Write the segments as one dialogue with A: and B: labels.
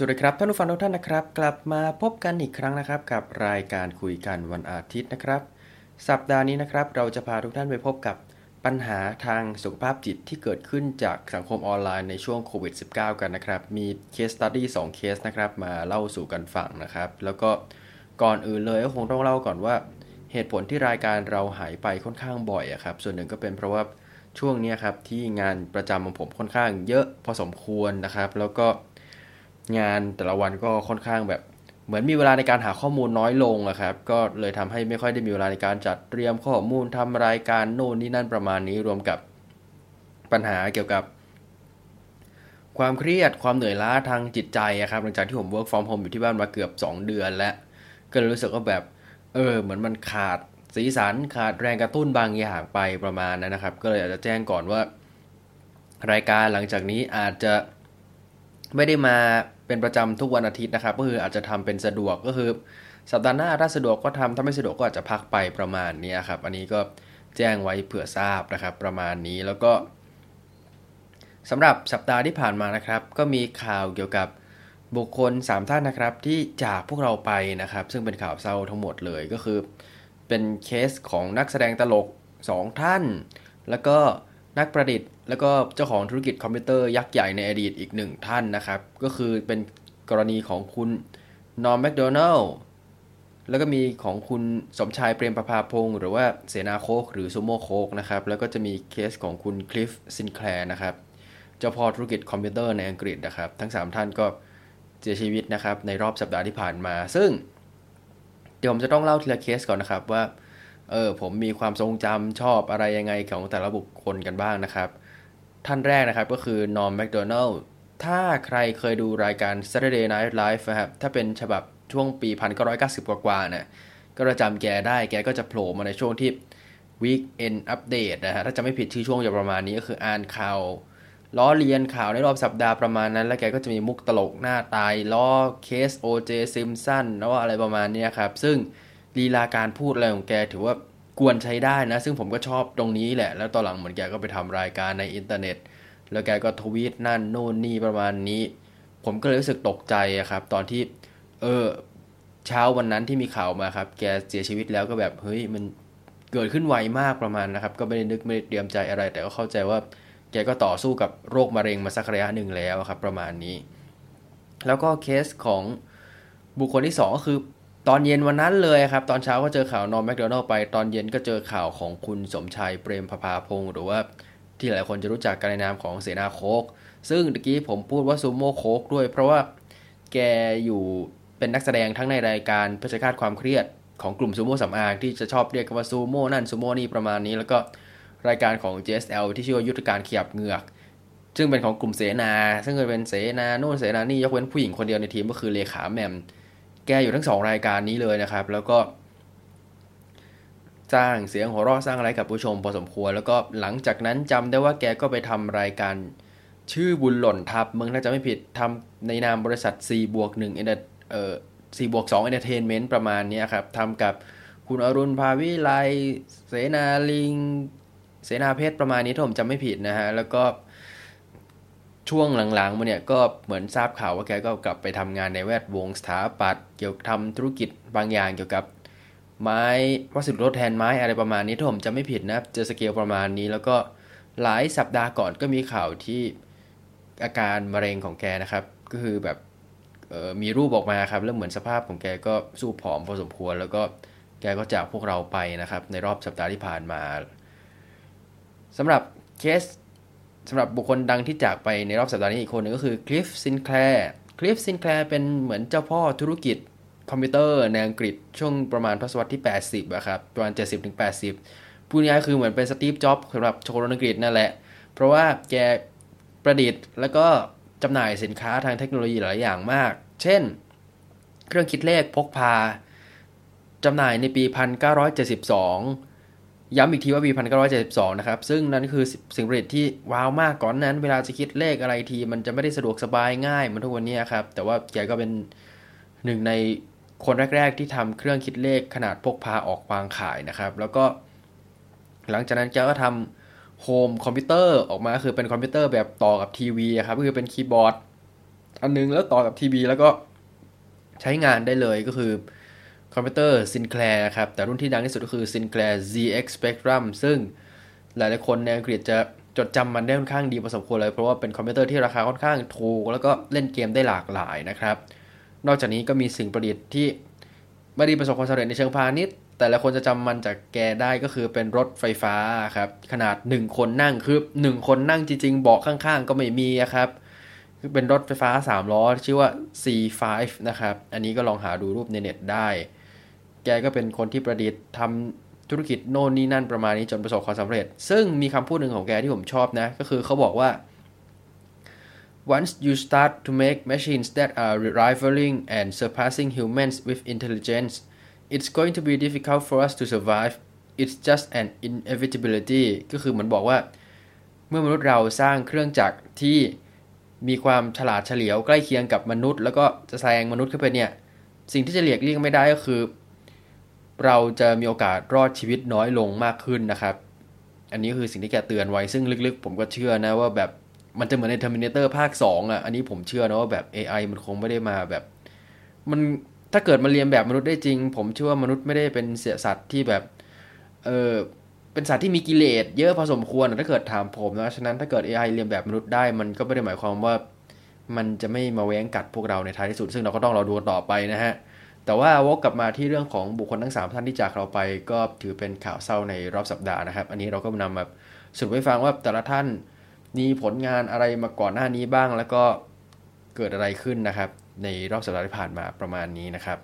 A: สวัสดีครับท่านผู้ฟังทุกท่านนะครับ กลับมาพบกันอีกครั้งนะครับ กับรายการคุยกันวันอาทิตย์นะครับ สัปดาห์นี้นะครับ เราจะพาทุกท่านไปพบกับปัญหาทางสุขภาพจิตที่เกิดขึ้นจากสังคมออนไลน์ในช่วงโควิด -19 กันนะครับ มีเคสตัดดี้2เคสนะครับ มาเล่าสู่กันฟังนะครับ แล้วก็ก่อนอื่นเลยก็คงต้องเล่าก่อนว่า เหตุผลที่รายการเราหายไปค่อนข้างบ่อยอะครับ ส่วนหนึ่งก็เป็นเพราะว่าช่วงนี้ครับที่งานประจำของผมค่อนข้างเยอะพอสมควรนะครับ แล้วก็ งานแต่ละวันก็ค่อนข้างแบบ เหมือนมีเวลาในการหาข้อมูลน้อยลงอะครับ ก็เลยทำให้ไม่ค่อยได้มีเวลาในการจัดเตรียมข้อมูลทำรายการโน่นนี่นั่นประมาณนี้รวมกับปัญหาเกี่ยวกับ ความเครียดความเหนื่อยล้าทางจิตใจอะครับหลังจากที่ผม work from home อยู่ที่บ้านมาเกือบ 2 เดือนแล้ว ก็เลยรู้สึกว่าแบบเออเหมือนมันขาดสีสันขาดแรงกระตุ้นบางอย่างไปประมาณนั้นนะครับ ก็เลยอาจจะแจ้งก่อนว่า รายการหลังจากนี้อาจจะไม่ได้มา เป็นประจำทุกวันอาทิตย์นะครับก็คืออาจจะทำเป็นสะดวกก็คือสัปดาห์หน้าถ้าสะดวกก็ทำถ้าไม่สะดวกก็อาจจะพักไปประมาณนี้ครับอันนี้ก็แจ้งไว้เผื่อทราบนะครับ ประมาณนี้แล้วก็สำหรับสัปดาห์ที่ผ่านมานะครับ ก็มีข่าวเกี่ยวกับบุคคล 3 ท่านนะครับ ที่จากพวกเราไปนะครับ ซึ่งเป็นข่าวเศร้าทั้งหมดเลยก็คือ เป็นเคสของนักแสดงตลก 2 ท่าน แล้วก็ นักประดิษฐ์แล้วก็เจ้าของธุรกิจคอมพิวเตอร์ยักษ์ใหญ่ในอดีตอีกหนึ่งท่านนะครับ ก็คือเป็นกรณีของคุณนอร์มแมคโดนัลด์แล้วก็มีของคุณสมชายเปรมประภาพงศ์หรือว่าเสนาโค้กหรือซูโม่โค้กนะครับ แล้วก็จะมีเคสของคุณคลิฟซินแคลร์นะครับ เจ้าพ่อธุรกิจคอมพิวเตอร์ในอังกฤษนะครับ ทั้ง 3 ท่านก็เสียชีวิตนะครับในรอบสัปดาห์ที่ผ่านมา ซึ่งเดี๋ยวผมจะต้องเล่าทีละเคสก่อนนะครับว่า เออผมมีความทรงจำชอบอะไรยังไงของแต่ละบุคคลกันบ้างนะครับ ท่านแรกนะครับก็คือนอร์มแมคโดนัลด์ถ้าใครเคยดูรายการ Saturday Night Live นะครับถ้าเป็นฉบับช่วงปี 1990 กว่าๆเนะก็จะจำแกได้แกก็จะโผล่มาในช่วงที่ Weekend Update นะฮะถ้าจะไม่ผิดชื่อช่วงจะประมาณนี้ก็คืออ่านข่าวล้อเลียนข่าวในรอบสัปดาห์ประมาณนั้น แล้วแกก็จะมีมุกตลกหน้าตายล้อเคส OJ Simpson แล้วอะไรประมาณนี้ครับ ซึ่ง ลีลาการพูดอะไรของแกถือว่ากวนใช้ได้นะ ซึ่งผมก็ชอบตรงนี้แหละ แล้วตอนหลังเหมือนแกก็ไปทำรายการในอินเทอร์เน็ต แล้วแกก็ทวีตนั่นโน่นนี่ประมาณนี้ ผมก็เลยรู้สึกตกใจครับ ตอนที่ เออเช้าวันนั้นที่มีข่าวมาครับ แกเสียชีวิตแล้วก็แบบเฮ้ยมันเกิดขึ้นไวมากประมาณนะครับ ก็ไม่ได้นึกไม่ได้เตรียมใจอะไร แต่ก็เข้าใจว่า แกก็ต่อสู้กับโรคมะเร็งมาสักระยะหนึ่งแล้วครับ ประมาณนี้ แล้วก็เคสของบุคคลที่ 2 ก็คือ ตอนเย็นวันนั้นเลยครับ ตอนเช้าก็เจอข่าวนอร์แมคโดนัลไป ตอนเย็นก็เจอข่าวของคุณสมชายเปรมพภาพงศ์หรือว่าที่หลายคนจะรู้จักกันในนามของเสนาโคก ซึ่งตะกี้ผมพูดว่าซูโม่โคกด้วย เพราะว่าแกอยู่เป็นนักแสดงทั้งในรายการเพื่อชาความเครียดของกลุ่มซูโม่สำอางที่จะชอบเรียกกันว่าซูโม่นั่นซูโม่นี่ประมาณนี้ แล้วก็รายการของ JSL ที่ชื่อว่ายุทธการขยับเหงือก ซึ่งเป็นของกลุ่มเสนา ซึ่งเคยเป็นเสนาโน่นเสนานี่ยกเว้นผู้หญิงคนเดียวในทีมก็คือเลขาแมม แกอยู่ทั้งสองรายการนี้เลยนะครับ แล้วก็สร้างเสียงหัวเราะสร้างอะไรกับผู้ชมพอสมควร แล้วก็หลังจากนั้นจำได้ว่าแกก็ไปทำรายการชื่อบุญหล่นทับมึงถ้าจะไม่ผิดทำในนามบริษัท4บวก1เออ4บวก2 Entertainment ประมาณนี้ครับทำกับคุณอรุณภาวิไลเสนาลิง เสนาเพชรประมาณนี้ถ้าผมจำไม่ผิดนะฮะ แล้วก็ ช่วงหลังๆมาเนี่ยก็เหมือนทราบข่าวว่าแกก็กลับไปทำงานในแวดวงสถาปัตย์เกี่ยวกับทำธุรกิจบางอย่างเกี่ยวกับ ไม้วัสดุทดแทนไม้อะไรประมาณนี้ถ้าผมจะไม่ผิดนะเจอสเกลประมาณนี้ แล้วก็หลายสัปดาห์ก่อนก็มีข่าวที่อาการมะเร็งของแกนะครับ ก็คือแบบมีรูปออกมาครับแล้วเหมือนสภาพของแกก็ซูบผอมพอสมควร แล้วก็แกก็จากพวกเราไปนะครับ ในรอบสัปดาห์ที่ผ่านมาสำหรับเคส สำหรับบุคคลดังที่จากไปในรอบสัปดาห์นี้อีกคนหนึ่งก็คือคลิฟซินแคลร์คลิฟซินแคลร์เป็นเหมือนเจ้าพ่อธุรกิจคอมพิวเตอร์ในอังกฤษช่วงประมาณทศวรรษที่ 80อะครับประมาณ 70-80พูดง่ายคือเหมือนเป็นสตีฟจ็อบส์สำหรับชาวอังกฤษนั่นแหละ เพราะว่าแกประดิษฐ์แล้วก็จำหน่ายสินค้าทางเทคโนโลยีหลายอย่างมาก เช่น เครื่องคิดเลขพกพาจำหน่ายในปี 1972 ย้ำอีกทีว่าปี1972นะครับ ซึ่งนั่นคือสิ่งประดิษฐ์ที่ว้าวมากก่อนนั้น เวลาจะคิดเลขอะไรที มันจะไม่ได้สะดวกสบายง่ายเหมือนทุกวันนี้ครับ แต่ว่าแกก็เป็นหนึ่งในคนแรก ๆ ที่ทำเครื่องคิดเลขขนาดพกพาออกวางขายนะครับ แล้วก็ หลังจากนั้นแกก็ททำ home computer ออกมาคือเป็นคอมพิวเตอร์แบบต่อกับทีวีครับก็คือเป็นคีย์บอร์ด อันนึงแล้วต่อกับทีวีแล้วก็ใช้งานได้เลยก็คือ คอมพิวเตอร์ Sinclair ครับ แต่รุ่นที่ดังที่สุดก็คือ Sinclair ZX Spectrum ซึ่งหลายๆคนในอังกฤษจะจดจำมันได้ค่อนข้างดีพอสมควรเลย เพราะว่าเป็นคอมพิวเตอร์ที่ราคาค่อนข้างถูก แล้วก็เล่นเกมได้หลากหลายนะครับ นอกจากนี้ก็มีสิ่งประดิษฐ์ที่ไม่ได้ประสบความสำเร็จในเชิงพาณิชย์ แต่หลายคนจะจำมันจากแกได้ก็คือเป็นรถไฟฟ้าครับ ขนาด 1 คนนั่งคือ1คนนั่งจริงๆเบาะข้างๆ ก็ไม่มีครับคือเป็นรถไฟฟ้า 3 ล้อ ชื่อว่า C5 นะครับ อันนี้ก็ลองหาดูรูปในเน็ตได้ แกก็เป็นคนที่ประดิษฐ์ทำธุรกิจโน่นนี่นั่นประมาณนี้จนประสบความสำเร็จ ซึ่งมีคำพูดหนึ่งของแกที่ผมชอบนะ ก็คือเขาบอกว่า once you start to make machines that are rivaling and surpassing humans with intelligence it's going to be difficult for us to survive it's just an inevitability ก็คือเหมือนบอกว่า เมื่อมนุษย์เราสร้างเครื่องจักรที่มีความฉลาดเฉลียวใกล้เคียงกับมนุษย์ แล้วก็จะแซงมนุษย์ขึ้นไปเนี่ย สิ่งที่จะเลียกเลี่ยงไม่ได้ก็คือ เราจะมีโอกาสรอดชีวิตน้อยลงมากขึ้นนะครับ อันนี้คือสิ่งที่แกเตือนไว้ซึ่งลึกๆ ผมก็เชื่อนะว่าแบบมันจะเหมือนใน Terminator ภาค 2 อะ อันนี้ผมเชื่อนะว่าแบบ AI มันคงไม่ได้มาแบบ มันถ้าเกิดมาเรียนแบบมนุษย์ได้จริง ผมเชื่อว่ามนุษย์ไม่ได้เป็นเสียสัตว์ที่แบบเออเป็นสัตว์ที่มีกิเลสเยอะพอสมควรถ้าเกิดถามผมนะฉะนั้นถ้าเกิด AI เรียนแบบมนุษย์ได้ มันก็ไม่ได้หมายความว่ามันจะไม่มาแว้งกัดพวกเราในท้ายที่สุด ซึ่งเราก็ต้องรอดูต่อไปนะฮะ แต่ว่าวกกลับมาที่เรื่องของบุคคลทั้ง 3 ท่านที่จากเราไปก็ถือเป็นข่าวเศร้าในรอบสัปดาห์นะครับ อันนี้เราก็นำมาสรุปให้ฟังว่าแต่ละท่านมีผลงานอะไรมาก่อนหน้านี้บ้าง แล้วก็เกิดอะไรขึ้นนะครับ ในรอบสัปดาห์ที่ผ่านมาประมาณนี้นะครับ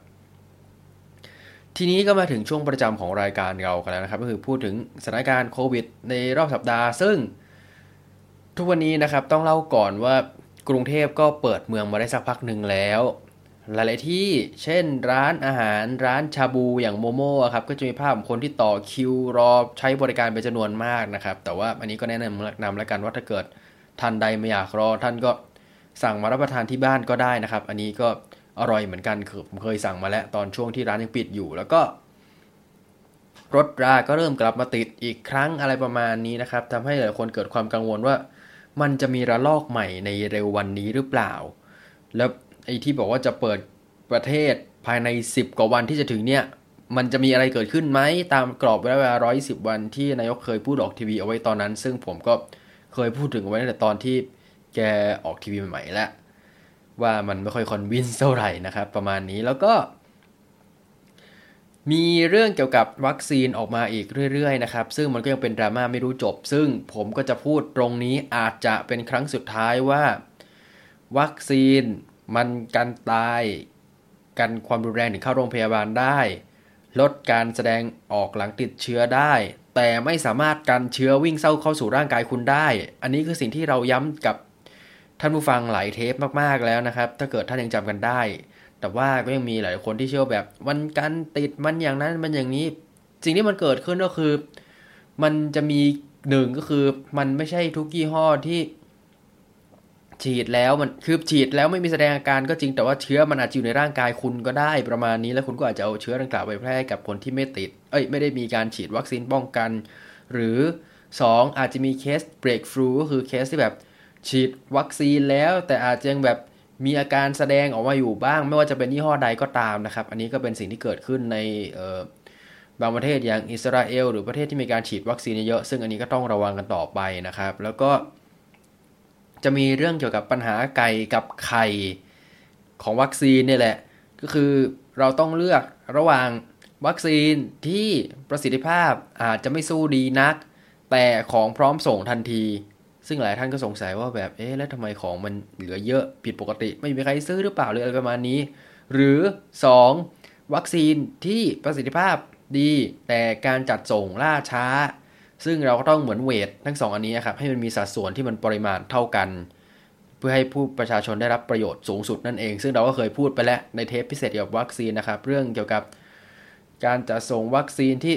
A: ทีนี้ก็มาถึงช่วงประจำของรายการเรากันแล้วนะครับ ก็คือพูดถึงสถานการณ์โควิด ในรอบสัปดาห์ ซึ่ง ทุกวันนี้นะครับต้องเล่าก่อนว่ากรุงเทพก็เปิดเมืองมาได้สักพักหนึ่งแล้ว หลาย ๆ ที่เช่นร้านอาหารร้านชาบูอย่างโมโม่ครับก็จะมีภาพของคนที่ต่อคิวรอใช้บริการเป็นจำนวนมากนะครับ แต่ว่าอันนี้ก็แนะนำนำแล้วกันว่าถ้าเกิดท่านใดไม่อยากรอท่านก็สั่งมารับประทานที่บ้านก็ได้นะครับ อันนี้ก็อร่อยเหมือนกันคือผมเคยสั่งมาแล้วตอนช่วงที่ร้านยังปิดอยู่ แล้วก็ รถราก็เริ่มกลับมาติดอีกครั้งอะไรประมาณนี้นะครับทำให้หลายคนเกิดความกังวลว่า มันจะมีระลอกใหม่ในเร็ววันนี้หรือเปล่า แล้ว ไอ้ที่บอกว่าจะเปิดประเทศภายใน 10 กว่าวันที่จะถึงเนี่ย มันจะมีอะไรเกิดขึ้นไหม ตามกรอบเวลาร้อยสิบวันที่นายกเคยพูดออกทีวีเอาไว้ตอนนั้น ซึ่งผมก็เคยพูดถึงไว้ตั้งแต่ตอนที่แกออกทีวีใหม่ๆแล้วว่ามันไม่ค่อยคอนวินเท่าไหร่นะครับ ประมาณนี้แล้วก็ มีเรื่องเกี่ยวกับวัคซีนออกมาอีกเรื่อยๆนะครับ ซึ่งมันก็ยังเป็นดราม่าไม่รู้จบ ซึ่งผมก็จะพูดตรงนี้อาจจะเป็นครั้งสุดท้ายว่า วัคซีน มันกันตายกันความรุนแรงถึงเข้าโรงพยาบาลได้ ลดการแสดงออกหลังติดเชื้อได้ แต่ไม่สามารถกันเชื้อวิ่งเข้าเข้าสู่ร่างกายคุณได้ อันนี้คือสิ่งที่เราย้ำกับท่านผู้ฟังหลายเทปมากๆแล้วนะครับ ถ้าเกิดท่านยังจำกันได้ แต่ว่าก็ยังมีหลายคนที่เชื่อแบบมันกันติดมันอย่างนั้นมันอย่างนี้ สิ่งที่มันเกิดขึ้นก็คือ มันจะมีหนึ่งก็คือมันไม่ใช่ทุกยี่ห้อที่ ฉีดแล้วมันคือฉีดแล้วไม่มีแสดงอาการก็จริงแต่ว่าเชื้อมันอาจจะอยู่ในร่างกายคุณก็ได้ประมาณนี้ แล้วคุณก็อาจจะเอาเชื้อดังกล่าวไปแพร่กับคนที่ไม่ติด เอ้ยไม่ได้มีการฉีดวัคซีนป้องกัน หรือ 2 อาจจะมีเคส breakthrough ก็คือเคสที่แบบฉีดวัคซีนแล้ว แต่อาจจะยังแบบมีอาการแสดงออกมาอยู่บ้าง ไม่ว่าจะเป็นยี่ห้อใดก็ตามนะครับ อันนี้ก็เป็นสิ่งที่เกิดขึ้นในบางประเทศอย่างอิสราเอลหรือประเทศที่มีการฉีดวัคซีนเยอะซึ่งอันนี้ก็ต้องระวังกันต่อไปนะครับ แล้วก็ จะมีเรื่องเกี่ยวกับปัญหาไก่กับไข่ของวัคซีนนี่แหละ ก็คือเราต้องเลือกระหว่างวัคซีนที่ประสิทธิภาพอาจจะไม่สู้ดีนัก แต่ของพร้อมส่งทันที ซึ่งหลายท่านก็สงสัยว่าแบบเอ๊ะแล้วทำไมของมันเหลือเยอะผิดปกติ ไม่มีใครซื้อหรือเปล่าหรืออะไรประมาณนี้ หรือ 2. วัคซีนที่ประสิทธิภาพดี แต่การจัดส่งล่าช้า ซึ่งเราก็ต้องเหมือนเวททั้งสองอันนี้ครับให้มันมีสัดส่วนที่มันปริมาณเท่ากัน เพื่อให้ผู้ประชาชนได้รับประโยชน์สูงสุดนั่นเอง ซึ่งเราก็เคยพูดไปแล้วในเทปพิเศษเกี่ยวกับวัคซีนนะครับ เรื่องเกี่ยวกับการจัดส่งวัคซีนที่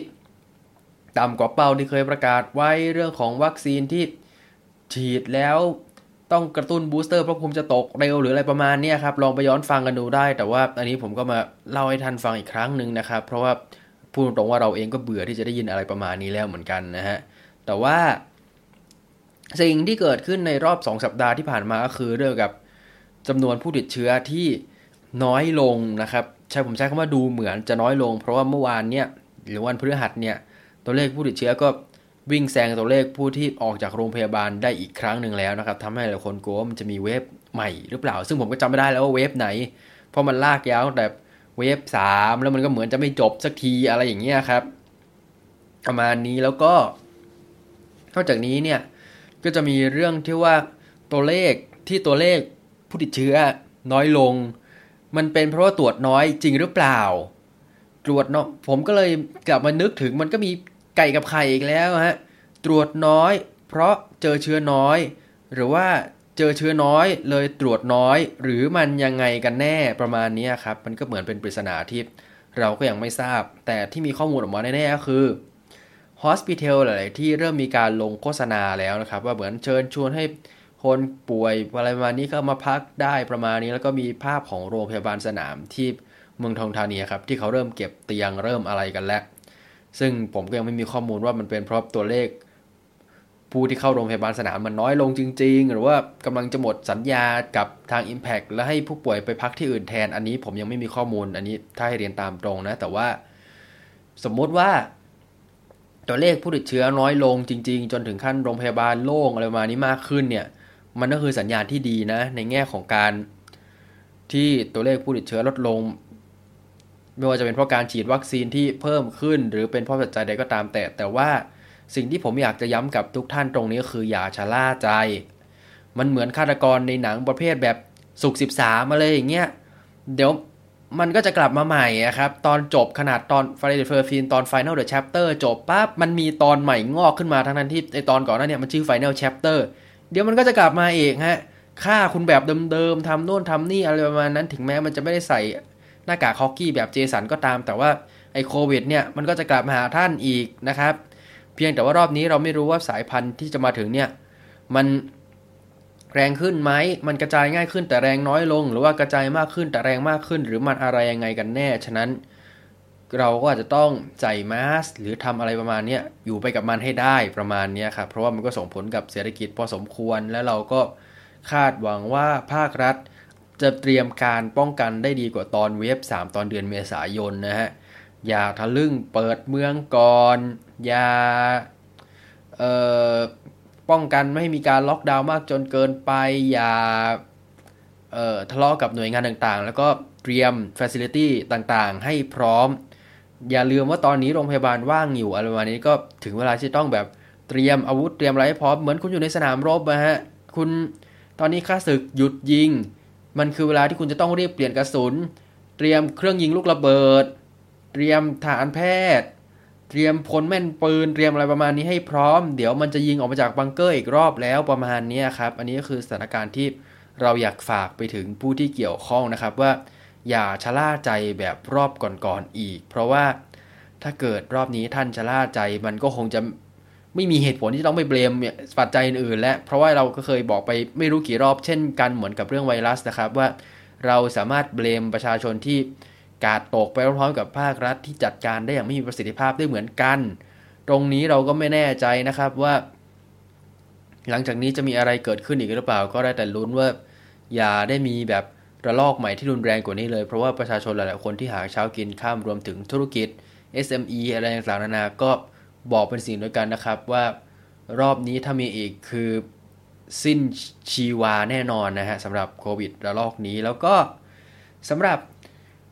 A: ต่ำกว่าเป้าที่เคยประกาศไว้เรื่องของวัคซีนที่ฉีดแล้วต้องกระตุ้นบูสเตอร์เพราะภูมิจะตกเร็วหรืออะไรประมาณนี้ครับลองไปย้อนฟังกันดูได้ แต่ว่าอันนี้ผมก็มาเล่าให้ท่านฟังอีกครั้งหนึ่งนะครับ เพราะว่า พูดตรงว่าเราเองก็เบื่อที่จะได้ยินอะไรประมาณนี้แล้วเหมือนกันนะฮะ แต่ว่าสิ่งที่เกิดขึ้นในรอบ 2 สัปดาห์ที่ผ่านมาก็คือเรื่องกับจำนวนผู้ติดเชื้อที่น้อยลงนะครับ ใช่ผมใช้คำว่าดูเหมือนจะน้อยลง เพราะว่าเมื่อวานเนี่ยหรือวันพฤหัสเนี่ยตัวเลขผู้ติดเชื้อก็วิ่งแซงตัวเลขผู้ที่ออกจากโรงพยาบาลได้อีกครั้งหนึ่งแล้วนะครับทำให้หลายคนกลัวว่ามันจะมีเวฟใหม่หรือเปล่า ซึ่งผมก็จำไม่ได้แล้วว่าเวฟไหน เพราะมันลากยาวแต่ เวฟสามแล้วมันก็เหมือนจะไม่จบสักทีอะไรอย่างเงี้ยครับ ประมาณนี้แล้วก็นอกจากนี้เนี่ยก็จะมีเรื่องที่ว่าตัวเลขที่ตัวเลขผู้ติดเชื้อน้อยลง มันเป็นเพราะว่าตรวจน้อยจริงหรือเปล่า ตรวจเนาะผมก็เลยกลับมานึกถึงมันก็มีไก่กับไข่อีกแล้วฮะตรวจน้อย เพราะเจอเชื้อน้อย หรือว่า เจอเชื้อน้อยเลยตรวจน้อย หรือมันยังไงกันแน่ประมาณนี้ครับ มันก็เหมือนเป็นปริศนาที่เราก็ยังไม่ทราบ แต่ที่มีข้อมูลออกมาแน่ๆก็คือฮอสพิทอลหลาย ๆ ที่เริ่มมีการลงโฆษณาแล้วนะครับ ว่าเหมือนเชิญชวนให้คนป่วยอะไรประมาณนี้ก็มาพักได้ประมาณนี้ แล้วก็มีภาพของโรงพยาบาลสนามที่เมืองทองธานีครับที่เขาเริ่มเก็บเตียงเริ่มอะไรกันแล้ว ซึ่งผมก็ยังไม่มีข้อมูลว่ามันเป็นเพราะตัวเลข ผู้ที่เข้าโรงพยาบาลสนามมันน้อยลงจริง ๆ หรือว่ากำลังจะหมดสัญญากับทาง Impact แล้วให้ผู้ป่วยไปพักที่อื่นแทน อันนี้ผมยังไม่มีข้อมูล อันนี้ถ้าให้เรียนตามตรงนะ แต่ว่าสมมติว่า ตัวเลขผู้ติดเชื้อน้อยลงจริง ๆ จนถึงขั้นโรงพยาบาลโล่งอะไรประมาณนี้มากขึ้นเนี่ย มันก็คือสัญญาณที่ดีนะ ในแง่ของการที่ตัวเลขผู้ติดเชื้อลดลง ไม่ว่าจะเป็นเพราะการฉีดวัคซีนที่เพิ่มขึ้น หรือเป็นเพราะปัจจัยใดก็ตามแต่แต่ว่า สิ่งที่ผมอยากจะย้ำกับทุกท่านตรงนี้คืออย่าชะล่าใจ มันเหมือนฆาตกรในหนังประเภทแบบสุกสิบสามอะไรอย่างเงี้ย เดี๋ยวมันก็จะกลับมาใหม่ครับ ตอนจบขนาดตอน Friday the 13ตอน Final the Chapter จบปั๊บมันมีตอนใหม่งอกขึ้นมาทั้งนั้นที่ไอตอนก่อนนั้นเนี่ยมันชื่อ Final Chapter เดี๋ยวมันก็จะกลับมาเองฮะฆ่าคุณแบบเดิมๆทำโน่นทำนี่อะไรประมาณนั้นถึงแม้มันจะไม่ได้ใส่หน้ากากฮอกกี้แบบเจสันก็ตาม แต่ว่าไอโควิดเนี่ยมันก็จะกลับมาหาท่านอีกนะครับ เพียงแต่ว่ารอบนี้เราไม่รู้ว่าสายพันธุ์ที่จะมาถึงเนี่ยมันแรงขึ้นไหมมันกระจายง่ายขึ้นแต่แรงน้อยลง หรือว่ากระจายมากขึ้นแต่แรงมากขึ้น หรือมันอะไรยังไงกันแน่ ฉะนั้น เราก็อาจจะต้องใส่มาสหรือทำอะไรประมาณนี้อยู่ไปกับมันให้ได้ประมาณนี้ครับเพราะว่ามันก็ส่งผลกับเศรษฐกิจพอสมควร และเราก็คาดหวังว่าภาครัฐจะเตรียมการป้องกันได้ดีกว่าตอนเวฟ3 ตอนเดือนเมษายนนะฮะ อย่าทะลึ่งเปิดเมืองก่อน อย่าป้องกันไม่ให้มีการล็อกดาวน์มากจนเกินไป อย่าทะเลาะกับหน่วยงานต่างๆ แล้วก็เตรียมฟ a ซิลิตี้ต่างๆ ให้พร้อม อย่าลืมว่าตอนนี้โรงพยาบาลว่างอยู่อะไรประมาณนี้ก็ถึงเวลาที่ต้องแบบเตรียมอาวุธเตรียมอะไรให้พร้อมเหมือนคุณอยู่ในสนามรบนะฮะคุณตอนนี้ข้าศึกหยุดยิง มันคือเวลาที่คุณจะต้องรีบเปลี่ยนกระสุน เตรียมเครื่องยิงลูกระเบิด เตรียมฐานแพทย์ เตรียมพลแม่นปืน เตรียมอะไรประมาณนี้ให้พร้อม เดี๋ยวมันจะยิงออกมาจากบังเกอร์อีกรอบแล้วประมาณนี้ครับ อันนี้ก็คือสถานการณ์ที่เราอยากฝากไปถึงผู้ที่เกี่ยวข้องนะครับว่า อย่าชะล่าใจแบบรอบก่อนๆอีก เพราะว่าถ้าเกิดรอบนี้ท่านชะล่าใจมันก็คงจะไม่มีเหตุผลที่ต้องไปเบลมปัจจัยอื่นและ เพราะว่าเราก็เคยบอกไปไม่รู้กี่รอบเช่นกันเหมือนกับเรื่องไวรัสนะครับว่า เราสามารถเบลมประชาชนที่ กาดตกไปพร้อมๆกับภาครัฐที่จัดการได้อย่างไม่มีประสิทธิภาพได้เหมือนกัน ตรงนี้เราก็ไม่แน่ใจนะครับว่า หลังจากนี้จะมีอะไรเกิดขึ้นอีกหรือเปล่า ก็ได้แต่ลุ้นว่า อย่าได้มีแบบระลอกใหม่ที่รุนแรงกว่านี้เลย เพราะว่าประชาชนหลายๆคนที่หาเช้ากินข้ามรวมถึงธุรกิจ SME อะไรต่างๆนานาก็บอกเป็นสิ่งเดียวกันนะครับว่ารอบนี้ถ้ามีอีกคือสิ้นชีวาแน่นอนนะฮะสำหรับโควิดระลอกนี้แล้วก็สำหรับ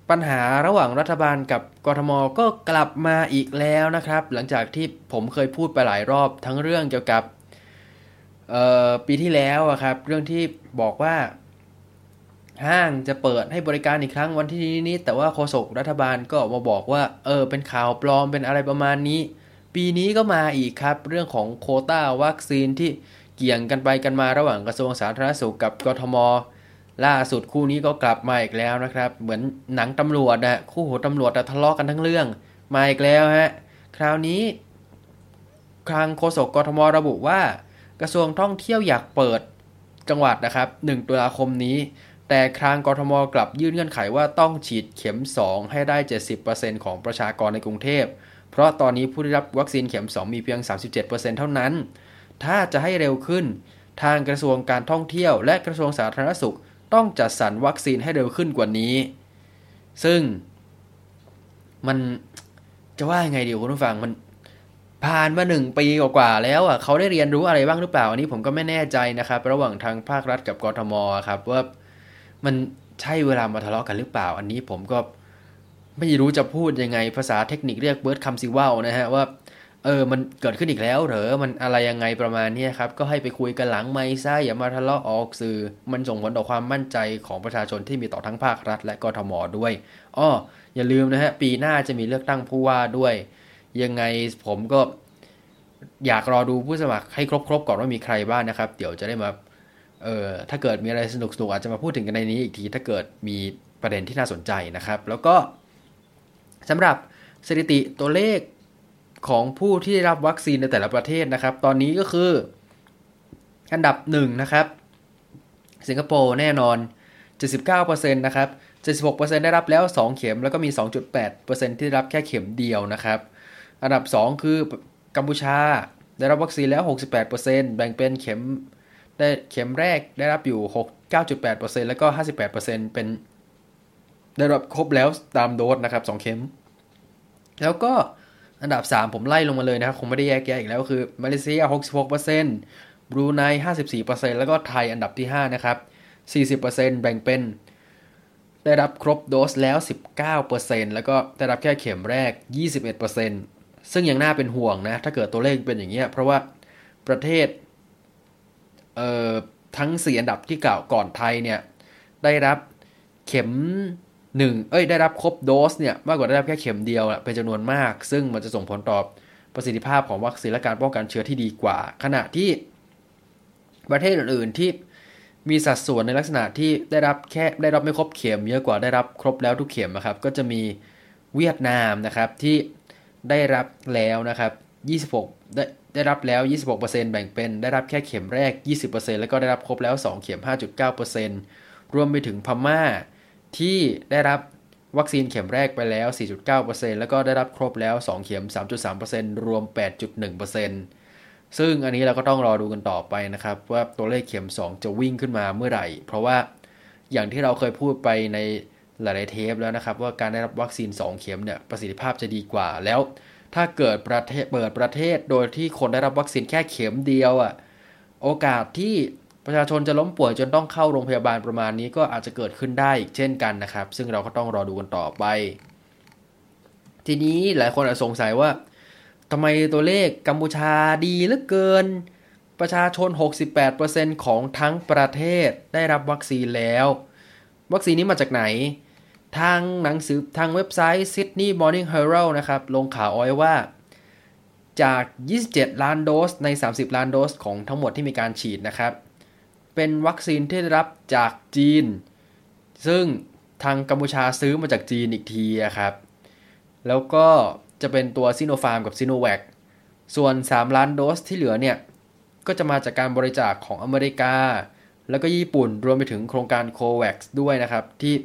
A: ปัญหาระหว่างรัฐบาลกับกทมก็กลับมาอีกแล้วนะครับ หลังจากที่ผมเคยพูดไปหลายรอบทั้งเรื่องเกี่ยวกับปีที่แล้วครับ เรื่องที่บอกว่า ห้างจะเปิดให้บริการอีกครั้งวันที่นี้แต่ว่าโฆษกรัฐบาลก็ออกมาบอกว่า เออ เป็นข่าวปลอมเป็นอะไรประมาณนี้ ปีนี้ก็มาอีกครับ เรื่องของโคต้าวัคซีนที่เกี่ยงกันไปกันมาระหว่างกระทรวงสาธารณสุขกับกทม ล่าสุดคู่นี้ก็กลับมาอีกแล้วนะครับ เหมือนหนังตำรวจนะคู่หัวตำรวจทะเลาะกันทั้งเรื่อง มาอีกแล้วฮะ คราวนี้ทางโฆษกกทมระบุว่า กระทรวงท่องเที่ยวอยากเปิดจังหวัดนะครับ 1 ตุลาคมนี้ แต่ครางกทมกลับยื่นเงื่อนไขว่าต้องฉีดเข็ม 2 ให้ได้ 70%ของประชากรในกรุงเทพ เพราะตอนนี้ผู้ได้รับวัคซีนเข็ม 2 มีเพียง 37%เท่านั้น ถ้าจะให้เร็วขึ้น ทางกระทรวงการท่องเที่ยว และกระทรวงสาธารณสุข ต้องจัดสรรวัคซีนให้เร็วขึ้นกว่านี้ ซึ่งมันจะว่ายังไงดีคุณผู้ฟังมันผ่านมาหนึ่งปีกว่าแล้วอะเขาได้เรียนรู้อะไรบ้างหรือเปล่า อันนี้ผมก็ไม่แน่ใจนะครับ ระหว่างทางภาครัฐกับกรทมครับ ว่ามันใช่เวลามาทะเลาะกันหรือเปล่า อันนี้ผมก็ไม่รู้จะพูดยังไงภาษาเทคนิคเรียกเบิร์ดคำซิว่านะฮะว่า เออ มันเกิดขึ้นอีกแล้วเหรอ มันอะไรยังไงประมาณนี้ครับ ก็ให้ไปคุยกันหลังไม่ซะอย่ามาทะเลาะออกสื่อ มันส่งผลต่อความมั่นใจของประชาชนที่มีต่อทั้งภาครัฐ และกทมด้วย อ้อ อย่าลืมนะฮะ ปีหน้าจะมีเลือกตั้งผู้ว่าด้วย ยังไงผมก็อยากรอดูผู้สมัครให้ครบๆก่อนว่ามีใครบ้างนะครับ เดี๋ยวจะได้มา เออถ้าเกิดมีอะไรสนุกๆอาจจะมาพูดถึงกันในนี้อีกที ถ้าเกิดมีประเด็นที่น่าสนใจนะครับ แล้วก็สำหรับสถิติตัวเลข ของผู้ที่ได้รับวัคซีนในแต่ละประเทศนะครับ ตอนนี้ก็คือ อันดับ1นะครับสิงคโปร์แน่นอน 79%นะครับ 76%ได้รับแล้ว 2 เข็ม แล้วก็มี 2.8%ที่ได้รับแค่เข็มเดียวนะครับ อันดับ 2 คือกัมพูชาได้รับวัคซีนแล้ว 68%แบ่งเป็นเข็มได้เข็มแรกได้รับอยู่ 6 9.8%แล้วก็ 58%เป็นได้รับครบแล้วตามโดสนะครับ 2 เข็ม แล้วก็ อันดับ 3 ผมไล่ลงมาเลยนะครับคงไม่ได้แยกแยะอีกแล้วคือมาเลเซีย 66%บรูไน 54%แล้วก็ไทยอันดับที่ 5 นะครับ 40%แบ่งเป็น ได้รับครบโดสแล้ว 19%แล้วก็ได้รับแค่เข็มแรก 21%ซึ่งยังน่าเป็นห่วงนะ ถ้าเกิดตัวเลขเป็นอย่างเงี้ยเพราะว่าประเทศเอ่อทั้ง 4 อันดับที่กล่าวก่อนไทยเนี่ยได้รับเข็ม หนึ่งเอ้ยได้รับครบโดสเนี่ยมากกว่าได้รับแค่เข็มเดียวเป็นจำนวนมาก ซึ่งมันจะส่งผลต่อประสิทธิภาพของวัคซีนและการป้องกันเชื้อที่ดีกว่า ขณะที่ประเทศอื่นๆที่มีสัดส่วนในลักษณะที่ได้รับแค่ได้รับไม่ครบเข็มเยอะกว่าได้รับครบแล้วทุกเข็มนะครับก็จะมีเวียดนามนะครับที่ได้รับแล้วนะครับ 26 ได้ได้รับแล้ว 26%แบ่งเป็น ได้รับแค่เข็มแรก 20%แล้วก็ได้รับครบแล้ว 2 เข็ม 5.9%รวมไปถึงพม่า ที่ได้รับวัคซีนเข็มแรกไปแล้ว 4.9%แล้วก็ได้รับครบแล้ว 2 เข็ม 3.3%รวม 8.1%ซึ่งอันนี้เราก็ต้องรอดูกันต่อไปนะครับ ว่าตัวเลขเข็ม 2 จะวิ่งขึ้นมาเมื่อไหร่ เพราะว่าอย่างที่เราเคยพูดไปในหลายๆเทปแล้วนะครับ ว่าการได้รับวัคซีน 2 เข็มเนี่ยประสิทธิภาพจะดีกว่าแล้ว ถ้าเกิดประเทศเปิดประเทศโดยที่คนได้รับวัคซีนแค่เข็มเดียวอะ่ะโอกาสที่ ประชาชนจะล้มป่วยจนต้องเข้าโรงพยาบาลประมาณนี้ก็อาจจะเกิดขึ้นได้อีกเช่นกันนะครับ ซึ่งเราก็ต้องรอดูกันต่อไป ทีนี้หลายคนอาจสงสัยว่าทำไมตัวเลขกัมพูชาดีเหลือเกิน ประชาชน 68%ของทั้งประเทศได้รับวัคซีนแล้ว วัคซีนนี้มาจากไหน ทางหนังสือทางเว็บไซต์ Sydney Morning Herald นะครับ ลงข่าวอาไว้ว่าจาก 27 ล้านโดสใน 30 ล้านโดสของทั้งหมดที่มีการฉีดนะครับ เป็นวัคซีนที่ได้รับจากจีน ซึ่งทางกัมพูชาซื้อมาจากจีนอีกทีครับ แล้วก็จะเป็นตัวซิโนฟาร์มกับซิโนแวคส่วน 3 ล้านโดสที่เหลือเนี่ย ก็จะมาจากการบริจาคของอเมริกา แล้วก็ญี่ปุ่นรวมไปถึงโครงการ COVAX ด้วยนะครับ ที่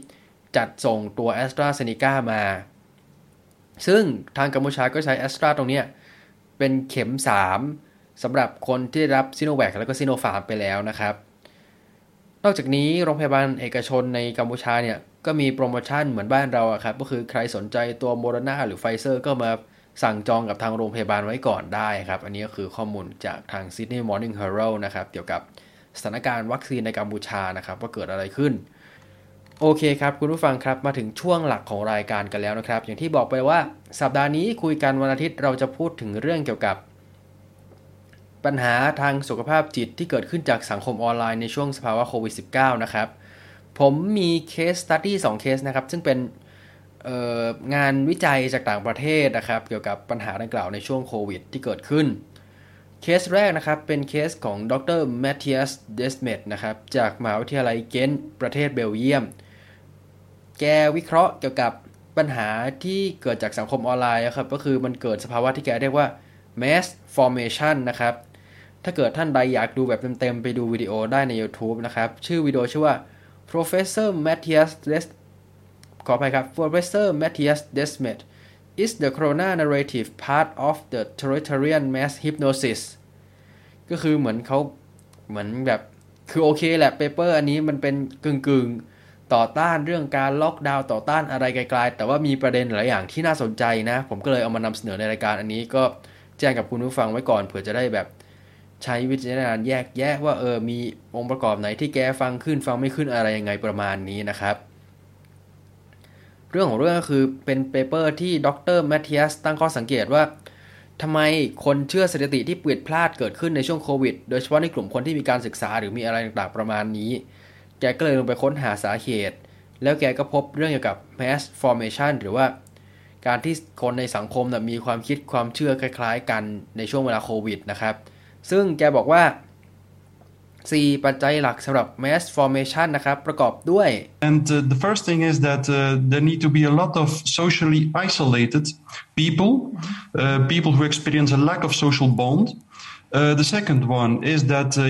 A: จัดส่งตัวแอสตราเซเนกามา ซึ่งทางกัมพูชาก็ใช้แอสตราตรงนี้เป็นเข็ม 3สำหรับคนที่ได้รับซิโนแวคแล้วก็ซิโนฟาร์มไปแล้วนะครับ นอกจากนี้โรงพยาบาลเอกชนในกัมพูชาเนี่ยก็มีโปรโมชั่นเหมือนบ้านเราครับก็คือใครสนใจตัวโมเดอร์นาหรือไฟเซอร์ก็มาสั่งจองกับทางโรงพยาบาลไว้ก่อนได้ครับ อันนี้ก็คือข้อมูลจากทาง Sydney Morning Herald นะครับ เกี่ยวกับสถานการณ์วัคซีนในกัมพูชานะครับ ว่าเกิดอะไรขึ้น โอเคครับคุณผู้ฟังครับมาถึงช่วงหลักของรายการกันแล้วนะครับ อย่างที่บอกไปว่าสัปดาห์นี้คุยกันวันอาทิตย์เราจะพูดถึงเรื่องเกี่ยวกับ ปัญหาทางสุขภาพจิตที่เกิดขึ้นจากสังคมออนไลน์ในช่วงสภาวะโควิด -19 นะครับ ผมมีเคสสตัดดี้สองเคสนะครับ ซึ่งเป็นงานวิจัยจากต่างประเทศนะครับ เกี่ยวกับปัญหาดังกล่าวในช่วงโควิด ที่เกิดขึ้น เคสแรกนะครับ เป็นเคสของดรแมทเทียสเดสเมทนะครับ จากมหาวิทยาลัยเกนท์ประเทศเบลเยียม แกวิเคราะห์เกี่ยวกับปัญหาที่เกิดจากสังคมออนไลน์ครับ ก็คือมันเกิดสภาวะที่แกเรียกว่า mass formation นะครับ ถ้าเกิดท่านใดอยากดูแบบเต็มๆ ไปดูวิดีโอได้ใน YouTube นะครับ ชื่อวิดีโอชื่อว่า Professor Matthias Des ขออภัยครับ Professor Matthias Desmet is the corona narrative part of the totalitarian mass hypnosis ก็คือเหมือนเขาเหมือนแบบคือโอเคแหละ paper อันนี้มันเป็นกึ่งกึ่งต่อต้านเรื่องการล็อกดาวน์ต่อต้านอะไรกลายๆ แต่ว่ามีประเด็นหลายอย่างที่น่าสนใจนะ ผมก็เลยเอามานำเสนอในรายการอันนี้ก็แจ้งกับคุณผู้ฟังไว้ก่อนเผื่อจะได้แบบ ใช้วิจารณญาณแยกแยะว่าเออมีองค์ประกอบไหนที่แกฟังขึ้นฟังไม่ขึ้นอะไรยังไงประมาณนี้นะครับ เรื่องของเรื่องก็คือเป็น paper ที่ดรแมทธิอัสตั้งข้อสังเกตว่าทำไมคนเชื่อสถิติที่ผิดพลาดเกิดขึ้นในช่วงโควิด โดยเฉพาะในกลุ่มคนที่มีการศึกษาหรือมีอะไรต่างๆประมาณนี้ แกก็เลยลงไปค้นหาสาเหตุ แล้วแกก็พบเรื่องเกี่ยวกับ mass formation หรือว่าการที่คนในสังคมนะมีความคิดความเชื่อคล้าย ๆ กันในช่วงเวลาโควิดนะครับ ซึ่งแกบอกว่า 4 ปัจจัยหลักสำหรับ mass formation นะครับ ประกอบด้วย
B: And uh, the first thing is that uh, there need to be a lot of socially isolated people, uh, people who experience a lack of social bond. Uh, the second one is that uh,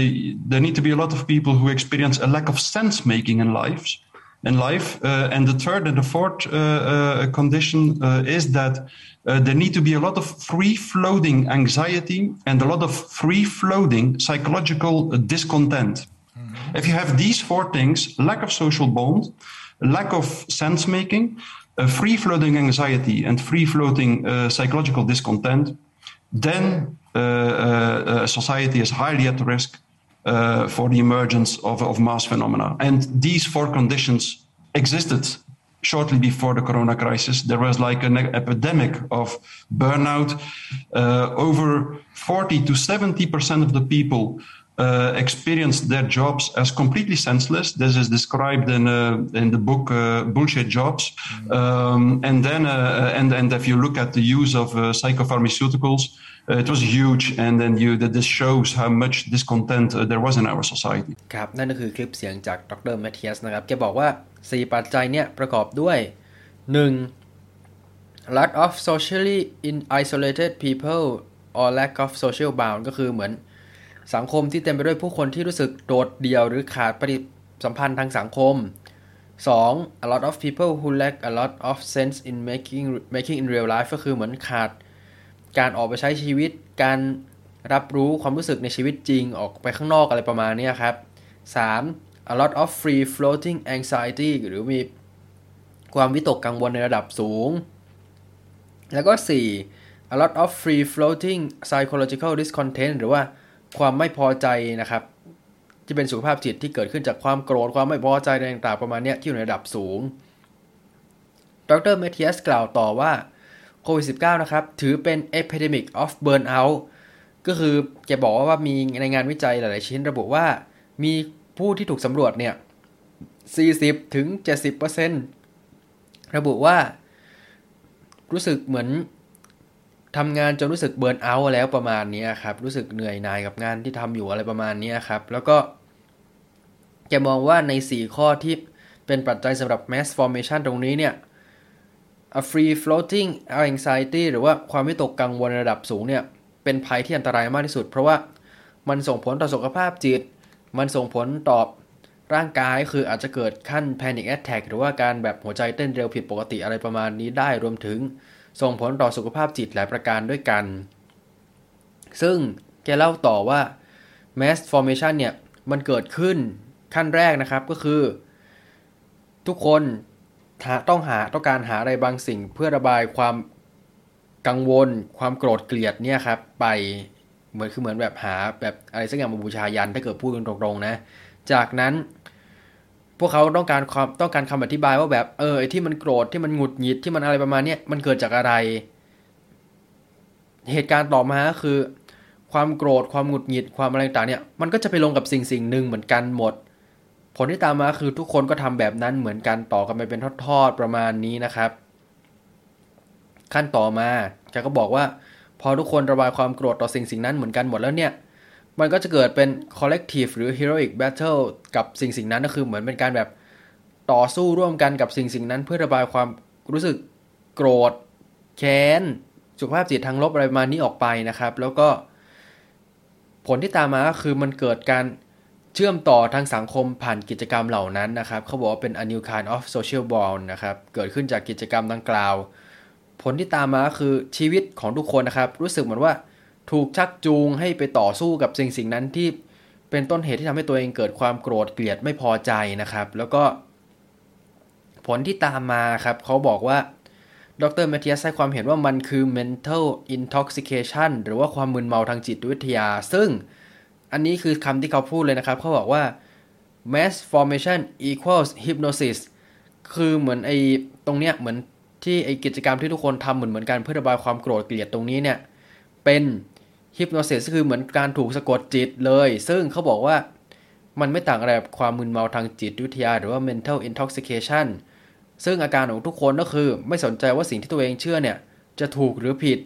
B: there need to be a lot of people who experience a lack of sense making in lives. In life, uh, and the third and the fourth uh, uh, condition uh, is that uh, there need to be a lot of free floating anxiety and a lot of free floating psychological discontent. If you have these four things lack of social bond, lack of sense making, uh, free floating anxiety, and free floating uh, psychological discontent, then uh, uh, society is highly at risk uh, for the emergence of, of mass phenomena. And these four conditions existed shortly before the corona crisis. There was like an epidemic of burnout. Uh, over 40 to 70% of the people uh, experienced their jobs as completely senseless. This is described in uh, in the book uh, "Bullshit Jobs." Um, and then, uh, and and if you look at the use of uh, psychopharmaceuticals, uh, it was huge. And then you that this shows how much discontent uh, there was in our society.
A: ครับนั่นก็คือคลิปเสียงจากดรแมทเทียสนะครับแกบอกว่า 4 ปัจจัยเนี่ยประกอบด้วย 1. lot of socially in isolated people or lack of social bound ก็คือเหมือนสังคมที่เต็มไปด้วยผู้คนที่รู้สึกโดดเดี่ยวหรือขาดปฏิสัมพันธ์ทางสังคม 2. a lot of people who lack a lot of sense in making making in real life ก็คือเหมือนขาด การออกไปใช้ชีวิต การรับรู้ความรู้สึกในชีวิตจริงออกไปข้างนอกอะไรประมาณนี้ครับ 3. a lot of free floating anxiety หรือมีความวิตกกังวลในระดับสูง แล้วก็ 4. a lot of free floating psychological discontent หรือว่าความไม่พอใจนะครับที่เป็นสุขภาพจิตที่เกิดขึ้นจากความโกรธความไม่พอใจต่างๆประมาณนี้ที่อยู่ในระดับสูง ดรเมเทียสกล่าวต่อว่า โควิด -19 นะครับ ถือเป็น epidemic of burnout ก็คือแกบอกว่ามีในงานวิจัยหลาย ๆ ชิ้นระบุว่า มีผู้ที่ถูกสำรวจเนี่ย 40 ถึง 70%ระบุว่า รู้สึกเหมือนทำงานจนรู้สึกเบิร์นเอาท์แล้วประมาณนี้ครับ รู้สึกเหนื่อยหน่ายกับงานที่ทำอยู่อะไรประมาณนี้ครับ แล้วก็แกมองว่าใน 4 ข้อที่เป็นปัจจัยสำหรับ mass formation ตรงนี้เนี่ย a free floating anxiety หรือว่าความวิตกกังวลระดับสูงเนี่ย เป็นภัยที่อันตรายมากที่สุด เพราะว่ามันส่งผลต่อสุขภาพจิต มันส่งผลต่อร่างกายคืออาจจะเกิดขั้น panic attack หรือว่าการแบบหัวใจเต้นเร็วผิดปกติอะไรประมาณนี้ได้รวมถึง ส่งผลต่อสุขภาพจิตหลายประการด้วยกัน ซึ่งแกเล่าต่อว่า mass formation เนี่ย มันเกิดขึ้นขั้นแรกนะครับก็คือ ทุกคน ต้องหาต้องการหาอะไรบางสิ่งเพื่อระบายความกังวล ความโกรธเกลียดเนี่ยครับ ไปเหมือนคือเหมือนแบบหาแบบอะไรสักอย่างมาบูชายันถ้าเกิดพูดกันตรงๆนะ จากนั้น พวกเขาต้องการความต้องการคำอธิบายว่าแบบเออไอที่มันโกรธที่มันหงุดหงิดที่มันอะไรประมาณเนี้ยมันเกิดจากอะไร เหตุการณ์ต่อมาคือ ความโกรธความหงุดหงิดความอะไรต่างเนี่ยมันก็จะไปลงกับสิ่งสิ่งหนึ่งเหมือนกันหมด ผลที่ตามมาคือทุกคนก็ทำแบบนั้นเหมือนกันต่อกันไปเป็นทอดๆประมาณนี้นะครับ ขั้นต่อมาแกก็บอกว่า พอทุกคนระบายความโกรธต่อสิ่งสิ่งนั้นเหมือนกันหมดแล้วเนี่ยมันก็จะเกิดเป็น collective หรือ heroic battle กับสิ่งสิ่งนั้นก็คือเหมือนเป็นการแบบต่อสู้ร่วมกันกับสิ่งสิ่งนั้นเพื่อระบายความรู้สึกโกรธ แค้น สุขภาพจิตทางลบอะไรประมาณนี้ออกไปนะครับ แล้วก็ผลที่ตามมาก็คือมันเกิดการ เชื่อมต่อทางสังคมผ่านกิจกรรมเหล่านั้นนะครับเขาบอกว่าเป็น a new kind of social bond นะครับ เกิดขึ้นจากกิจกรรมดังกล่าว ผลที่ตามมาคือชีวิตของทุกคนนะครับ รู้สึกเหมือนว่าถูกชักจูงให้ไปต่อสู้กับสิ่งสิ่งนั้นที่เป็นต้นเหตุที่ทำให้ตัวเองเกิดความโกรธเกลียดไม่พอใจนะครับ แล้วก็ผลที่ตามมาครับเขาบอกว่าดรแมทธิอัสให้ความเห็นว่ามันคือ mental intoxication หรือว่าความมึนเมาทางจิตวิทยา ซึ่ง อันนี้คือคำที่เขาพูดเลยนะครับ เขาบอกว่า mass formation equals hypnosis คือเหมือนไอ้ตรงเนี้ยเหมือนที่ไอ้กิจกรรมที่ทุกคนทำเหมือนเหมือนกันเพื่อระบายความโกรธเกลียดตรงนี้เนี่ย เป็นฮิปโนซิสคือเหมือนการถูกสะกดจิตเลย ซึ่งเขาบอกว่ามันไม่ต่างอะไรกับความมึนเมาทางจิตวิทยา หรือว่า mental intoxication ซึ่งอาการของทุกคนก็คือไม่สนใจว่าสิ่งที่ตัวเองเชื่อเนี่ย จะถูกหรือผิด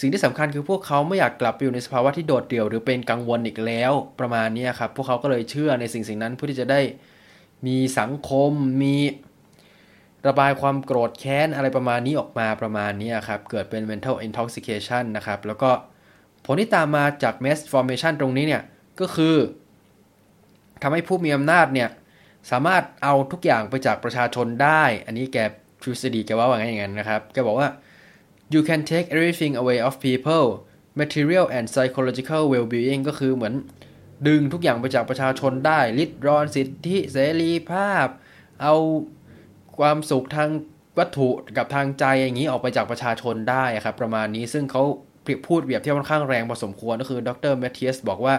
A: สิ่งที่สำคัญคือพวกเขาไม่อยากกลับไปอยู่ในสภาวะที่โดดเดี่ยวหรือเป็นกังวลอีกแล้วประมาณนี้ครับ พวกเขาก็เลยเชื่อในสิ่งสิ่งนั้นเพื่อที่จะได้มีสังคมมีระบายความโกรธแค้นอะไรประมาณนี้ออกมาประมาณนี้ครับ เกิดเป็น mental intoxication นะครับ แล้วก็ผลที่ตามมาจาก mass formation ตรงนี้เนี่ย ก็คือทำให้ผู้มีอำนาจเนี่ย สามารถเอาทุกอย่างไปจากประชาชนได้ อันนี้แกทฤษฎีแกว่าว่าไงอย่างนั้นนะครับ แกบอกว่า you can take everything away of people material and psychological well-being ก็คือเหมือน ดึงทุกอย่างไปจากประชาชนได้ลิดรอนสิทธิเสรีภาพ เอาความสุขทางวัตถุกับทางใจอย่างนี้ออกไปจากประชาชนได้ครับ ประมาณนี้ซึ่งเขาพูดเปรียบเทียบค่อนข้างแรงพอสมควรก็คือดรแมทเทียสบอกว่า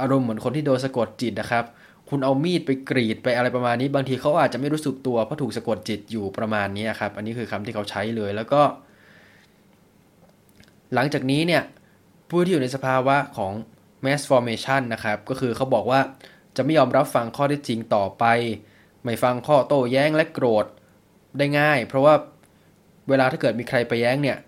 A: อารมณ์เหมือนคนที่โดนสะกดจิตนะครับ คุณเอามีดไปกรีดไปอะไรประมาณนี้ บางทีเขาอาจจะไม่รู้สึกตัวเพราะถูกสะกดจิตอยู่ประมาณนี้ครับ อันนี้คือคำที่เขาใช้เลย แล้วก็ หลังจากนี้เนี่ยผู้ที่อยู่ในสภาวะของ mass formation นะครับ ก็คือเขาบอกว่าจะไม่ยอมรับฟังข้อเท็จจริงต่อไป ไม่ฟังข้อโต้แย้งและโกรธได้ง่าย เพราะว่าเวลาถ้าเกิดมีใครไปแย้งเนี่ย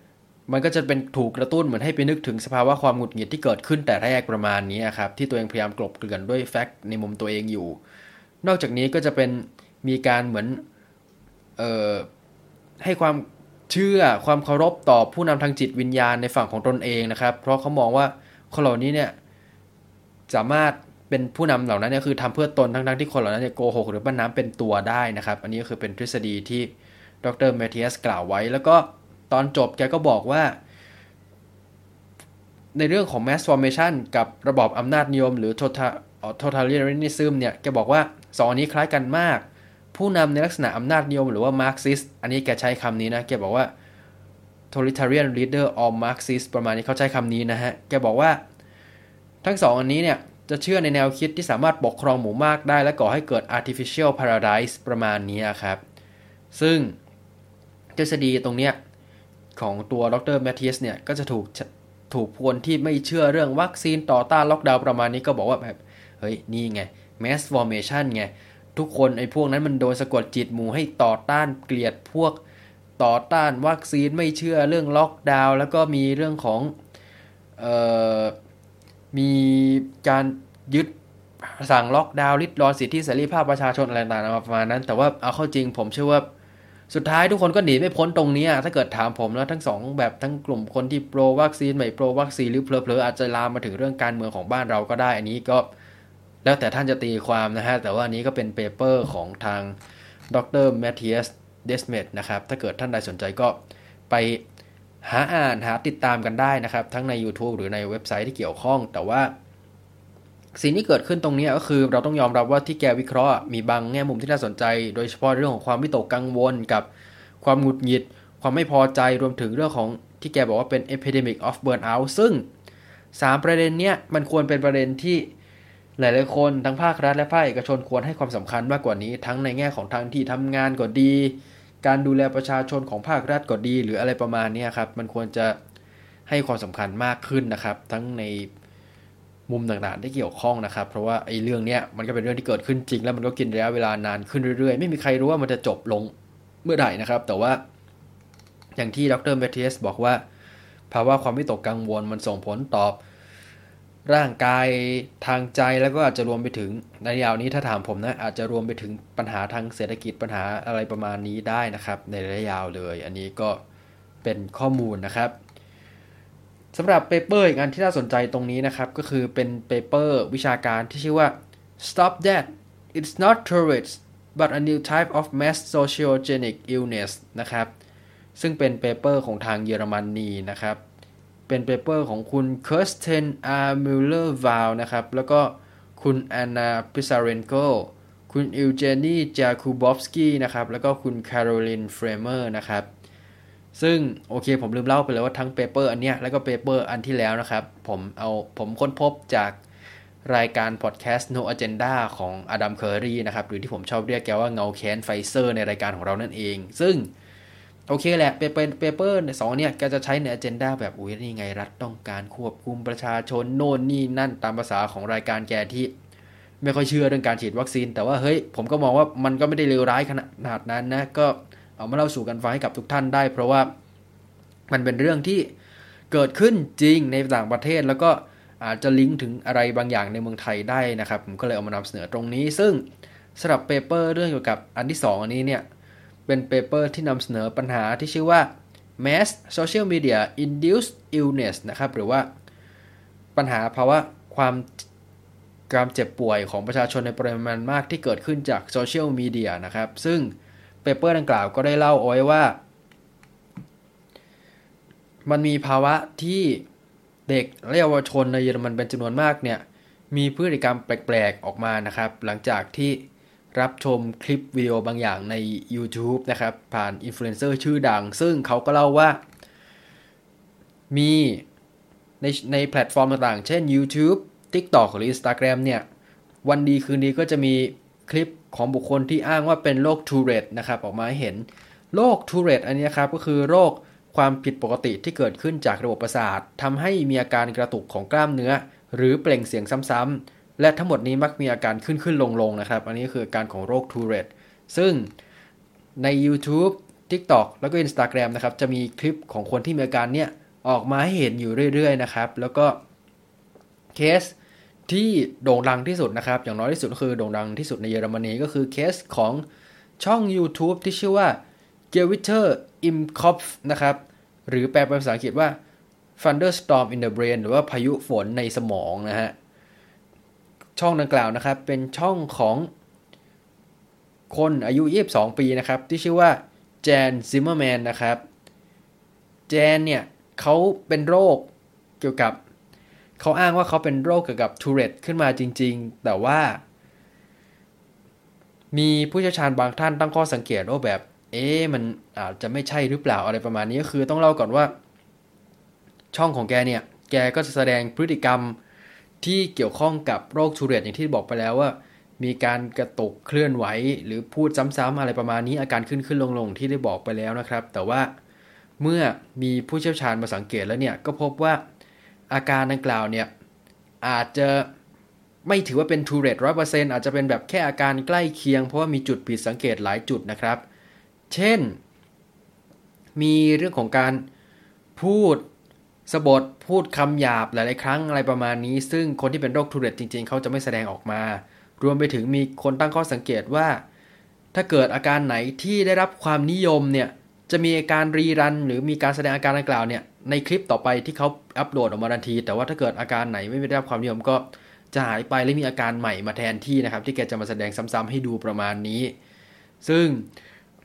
A: มันก็จะเป็นถูกกระตุ้นเหมือนให้ไปนึกถึงสภาวะความหงุดหงิดที่เกิดขึ้นแต่แรกประมาณนี้ครับ ที่ตัวเองพยายามกลบเกลื่อนด้วยแฟกต์ในมุมตัวเองอยู่ นอกจากนี้ก็จะเป็นมีการเหมือนเอ่อให้ความ เชื่อความเคารพต่อผู้นำทางจิตวิญญาณในฝั่งของตนเองนะครับ เพราะเขามองว่าคนเหล่านี้เนี่ยสามารถเป็นผู้นำเหล่านั้นเนี่ยคือทำเพื่อตนทั้งๆที่คนเหล่านั้นเนี่ยโกหกหรือบ้านน้ำเป็นตัวได้นะครับ อันนี้ก็คือเป็นทฤษฎีที่ดรเมทิอสกล่าวไว้ แล้วก็ตอนจบแกก็บอกว่า ในเรื่องของ mass formation กับระบอบอำนาจนิยม หรือ totalitarianism เนี่ยแกบอกว่าสองอันนี้คล้ายกันมาก ผู้นำในลักษณะอำนาจนิยมหรือว่า Marxist อันนี้แกใช้คำนี้นะ แกบอกว่า totalitarian leader or Marxist ประมาณนี้เขาใช้คำนี้นะฮะ แกบอกว่า ทั้งสองอันนี้เนี่ย จะเชื่อในแนวคิดที่สามารถปกครองหมู่มากได้ และก่อให้เกิด artificial paradise ประมาณนี้ครับ ซึ่งทฤษฎีตรงเนี้ยของตัวดรแมทเทียสเนี่ย ก็จะถูกถูกคนที่ไม่เชื่อเรื่องวัคซีนต่อต้านล็อกดาวน์ประมาณนี้ก็บอกว่าแบบ เฮ้ย นี่ไง mass formation ไง ทุกคนไอ้พวกนั้นมันโดนสะกดจิตหมู่ให้ต่อต้านเกลียดพวกต่อต้านวัคซีนไม่เชื่อเรื่องล็อกดาวน์แล้วก็มีเรื่องของออมีการยึดสั่งล็อกดาวน์ริดรอนสิทธิเสรีภาพประชาชนอะไรต่างๆประมาณนั้น แต่ว่าเอาเข้าจริงผมเชื่อว่าสุดท้ายทุกคนก็หนีไม่พ้นตรงนี้ถ้าเกิดถามผมแล้วทั้งสองแบบทั้งกลุ่มคนที่โปรวัคซีนไม่โปรวัคซีนหรือเพลอๆอาจจะลามมาถึงเรื่องการเมืองของบ้านเราก็ได้ อันนี้ก็ แล้วแต่ท่านจะตีความนะฮะ แต่ว่าอันนี้ก็เป็น paper ของทางดรแมทเทียสเดสเมดนะครับ ถ้าเกิดท่านใดสนใจก็ไปหาอ่านหาติดตามกันได้นะครับ ทั้งใน YouTube หรือในเว็บไซต์ที่เกี่ยวข้อง แต่ว่า สิ่งที่เกิดขึ้นตรงนี้ก็คือ เราต้องยอมรับว่าที่แกวิเคราะห์มีบางแง่มุมที่น่าสนใจ โดยเฉพาะเรื่องของความวิตกกังวลกับความหงุดหงิด ความไม่พอใจรวมถึงเรื่องของที่แกบอกว่าเป็น epidemic of burnout ซึ่ง 3 ประเด็นเนี้ยมันควรเป็นประเด็นที่ หลายๆคนทั้งภาครัฐและภาคเอกชนควรให้ความสำคัญมากกว่านี้ ทั้งในแง่ของทางที่ทำงานก็ดี การดูแลประชาชนของภาครัฐก็ดี หรืออะไรประมาณนี้ครับ มันควรจะให้ความสำคัญมากขึ้นนะครับ ทั้งในมุมต่างๆที่เกี่ยวข้องนะครับ เพราะว่าไอ้เรื่องเนี้ยมันก็เป็นเรื่องที่เกิดขึ้นจริง แล้วมันก็กินระยะเวลานานขึ้นเรื่อยๆ ไม่มีใครรู้ว่ามันจะจบลงเมื่อไหร่นะครับ แต่ว่าอย่างที่ดรเมทิสบอกว่าภาวะความวิตกกังวลมันส่งผลต่อ ร่างกายทางใจแล้วก็อาจจะรวมไปถึงในยาวนี้ถ้าถามผมนะอาจจะรวมไปถึงปัญหาทางเศรษฐกิจปัญหาอะไรประมาณนี้ได้นะครับ ในระยะยาวเลย อันนี้ก็เป็นข้อมูลนะครับสำหรับ paper อีกอันที่น่าสนใจตรงนี้นะครับ ก็คือเป็น paper วิชาการที่ชื่อว่า stop that it's not Tourette's but a new type of mass sociogenic illness นะครับ ซึ่งเป็น paper ของทางเยอรมนีนะครับ เป็น paper ของคุณ Kirsten R. Müller-Vahl นะครับ แล้วก็คุณแอนนาพิซาเรนโกคุณอิวเจนีจาคูบอฟสกี้นะครับ แล้วก็คุณแคโรลินเฟรเมอร์นะครับ ซึ่งโอเคผมลืมเล่าไปเลยว่าทั้ง paper อันเนี้ยแล้วก็ paper อันที่แล้วนะครับ ผมเอาผมค้นพบจากรายการพอดแคสต์ No Agenda ของอดัมเคอรีนะครับ หรือที่ผมชอบเรียกแกว่าเงาแค้นไฟเซอร์ในรายการของเรานั่นเอง ซึ่ง โอเคแหละ paper paper สองเนี่ยก็จะใช้ใน agenda แบบอุ้ยนี่ไงรัฐต้องการควบคุมประชาชนโน่นนี่นั่นตามภาษาของรายการแกที่ไม่ค่อยเชื่อเรื่องการฉีดวัคซีน แต่ว่าเฮ้ยผมก็มองว่ามันก็ไม่ได้เลวร้ายขนาดนั้นนะก็เอามาเล่าสู่กันฟังให้กับทุกท่านได้ เพราะว่ามันเป็นเรื่องที่เกิดขึ้นจริงในต่างประเทศแล้วก็อาจจะลิงก์ถึงอะไรบางอย่างในเมืองไทยได้นะครับ ผมก็เลยเอามานำเสนอตรงนี้ ซึ่งสำหรับ paper เรื่องเกี่ยวกับอันที่ 2 อันนี้เนี่ย เป็น paper ที่นำเสนอปัญหาที่ชื่อว่า mass social media induced illness นะครับ หรือว่าปัญหาภาวะความการเจ็บป่วยของประชาชนในปริมาณมากที่เกิดขึ้นจากโซเชียลมีเดียนะครับ ซึ่ง paper ดังกล่าวก็ได้เล่าเอาไว้ว่า มันมีภาวะที่เด็กและเยาวชนในเยอรมันเป็นจำนวนมากเนี่ย มีพฤติกรรมแปลกๆออกมานะครับ หลังจากที่ รับชมคลิปวิดีโอบางอย่างใน YouTube นะครับ ผ่านอินฟลูเอนเซอร์ชื่อดัง ซึ่งเขาก็เล่าว่า มีในในแพลตฟอร์มต่างๆ เช่น YouTube TikTok หรือ Instagram เนี่ย วันดีคืนดีก็จะมีคลิปของบุคคลที่อ้างว่าเป็นโรคทูเรตนะครับ ออกมาให้เห็นโรคทูเรตอันนี้ครับ ก็คือโรคความผิดปกติที่เกิดขึ้นจากระบบประสาททำให้มีอาการกระตุกของกล้ามเนื้อ หรือเปล่งเสียงซ้ำๆ และทั้งหมดนี้มักมีอาการขึ้นขึ้นลงลงนะครับ อันนี้คืออาการของโรคทูเรตซึ่งใน YouTube TikTok แล้วก็ Instagram นะครับ จะมีคลิปของคนที่มีอาการเนี้ยออกมาให้เห็นอยู่เรื่อยๆนะครับ แล้วก็เคสที่โด่งดังที่สุดนะครับ อย่างน้อยที่สุดก็คือโด่งดังที่สุดในเยอรมนีก็คือเคสของช่อง YouTube ที่ชื่อว่า g e w i t e r im Kopf นะครับ หรือแปลเป็นภาษาอังกฤษว่า thunderstorm in the brain หรือว่าพายุฝนในสมองนะฮะ ช่องดังกล่าวนะครับ เป็นช่องของคนอายุ 22 ปีนะครับ ที่ชื่อว่าแจนซิมเมอร์แมนนะครับแจนเนี่ยเขาเป็นโรคเกี่ยวกับเขาอ้างว่าเขาเป็นโรคเกี่ยวกับทูเรตขึ้นมาจริง ๆ แต่ว่า มีผู้เชี่ยวชาญบางท่านตั้งข้อสังเกตว่าแบบ เอ๊มันอาจจะไม่ใช่หรือเปล่าอะไรประมาณนี้ก็คือต้องเล่าก่อนว่า ช่องของแกเนี่ย แกก็จะแสดงพฤติกรรม ที่เกี่ยวข้องกับโรคทูเรตอย่างที่บอกไปแล้วว่า มีการกระตุกเคลื่อนไหว หรือพูดซ้ำๆอะไรประมาณนี้อาการขึ้นขึ้นลงลงที่ได้บอกไปแล้วนะครับ แต่ว่าเมื่อมีผู้เชี่ยวชาญมาสังเกตแล้วเนี่ยก็พบว่าอาการดังกล่าวเนี่ยอาจจะไม่ถือว่าเป็นทูเรตร้อยเปอร์เซ็นต์อาจจะเป็นแบบแค่อาการใกล้เคียง เพราะว่ามีจุดผิดสังเกตหลายจุดนะครับ เช่น มีเรื่องของการพูด สะบดพูดคำหยาบหลาย ๆ ครั้งอะไรประมาณนี้ ซึ่งคนที่เป็นโรคทูเรตจริง ๆ เขาจะไม่แสดงออกมา รวมไปถึงมีคนตั้งข้อสังเกตว่า ถ้าเกิดอาการไหนที่ได้รับความนิยมเนี่ยจะมีอาการรีรัน หรือมีการแสดงอาการดังกล่าวเนี่ยในคลิปต่อไปที่เขาอัปโหลดออกมาทันที แต่ว่าถ้าเกิดอาการไหนไม่ได้รับความนิยมก็จะหายไปและมีอาการใหม่มาแทนที่นะครับที่แกจะมาแสดงซ้ำๆให้ดูประมาณนี้ ซึ่ง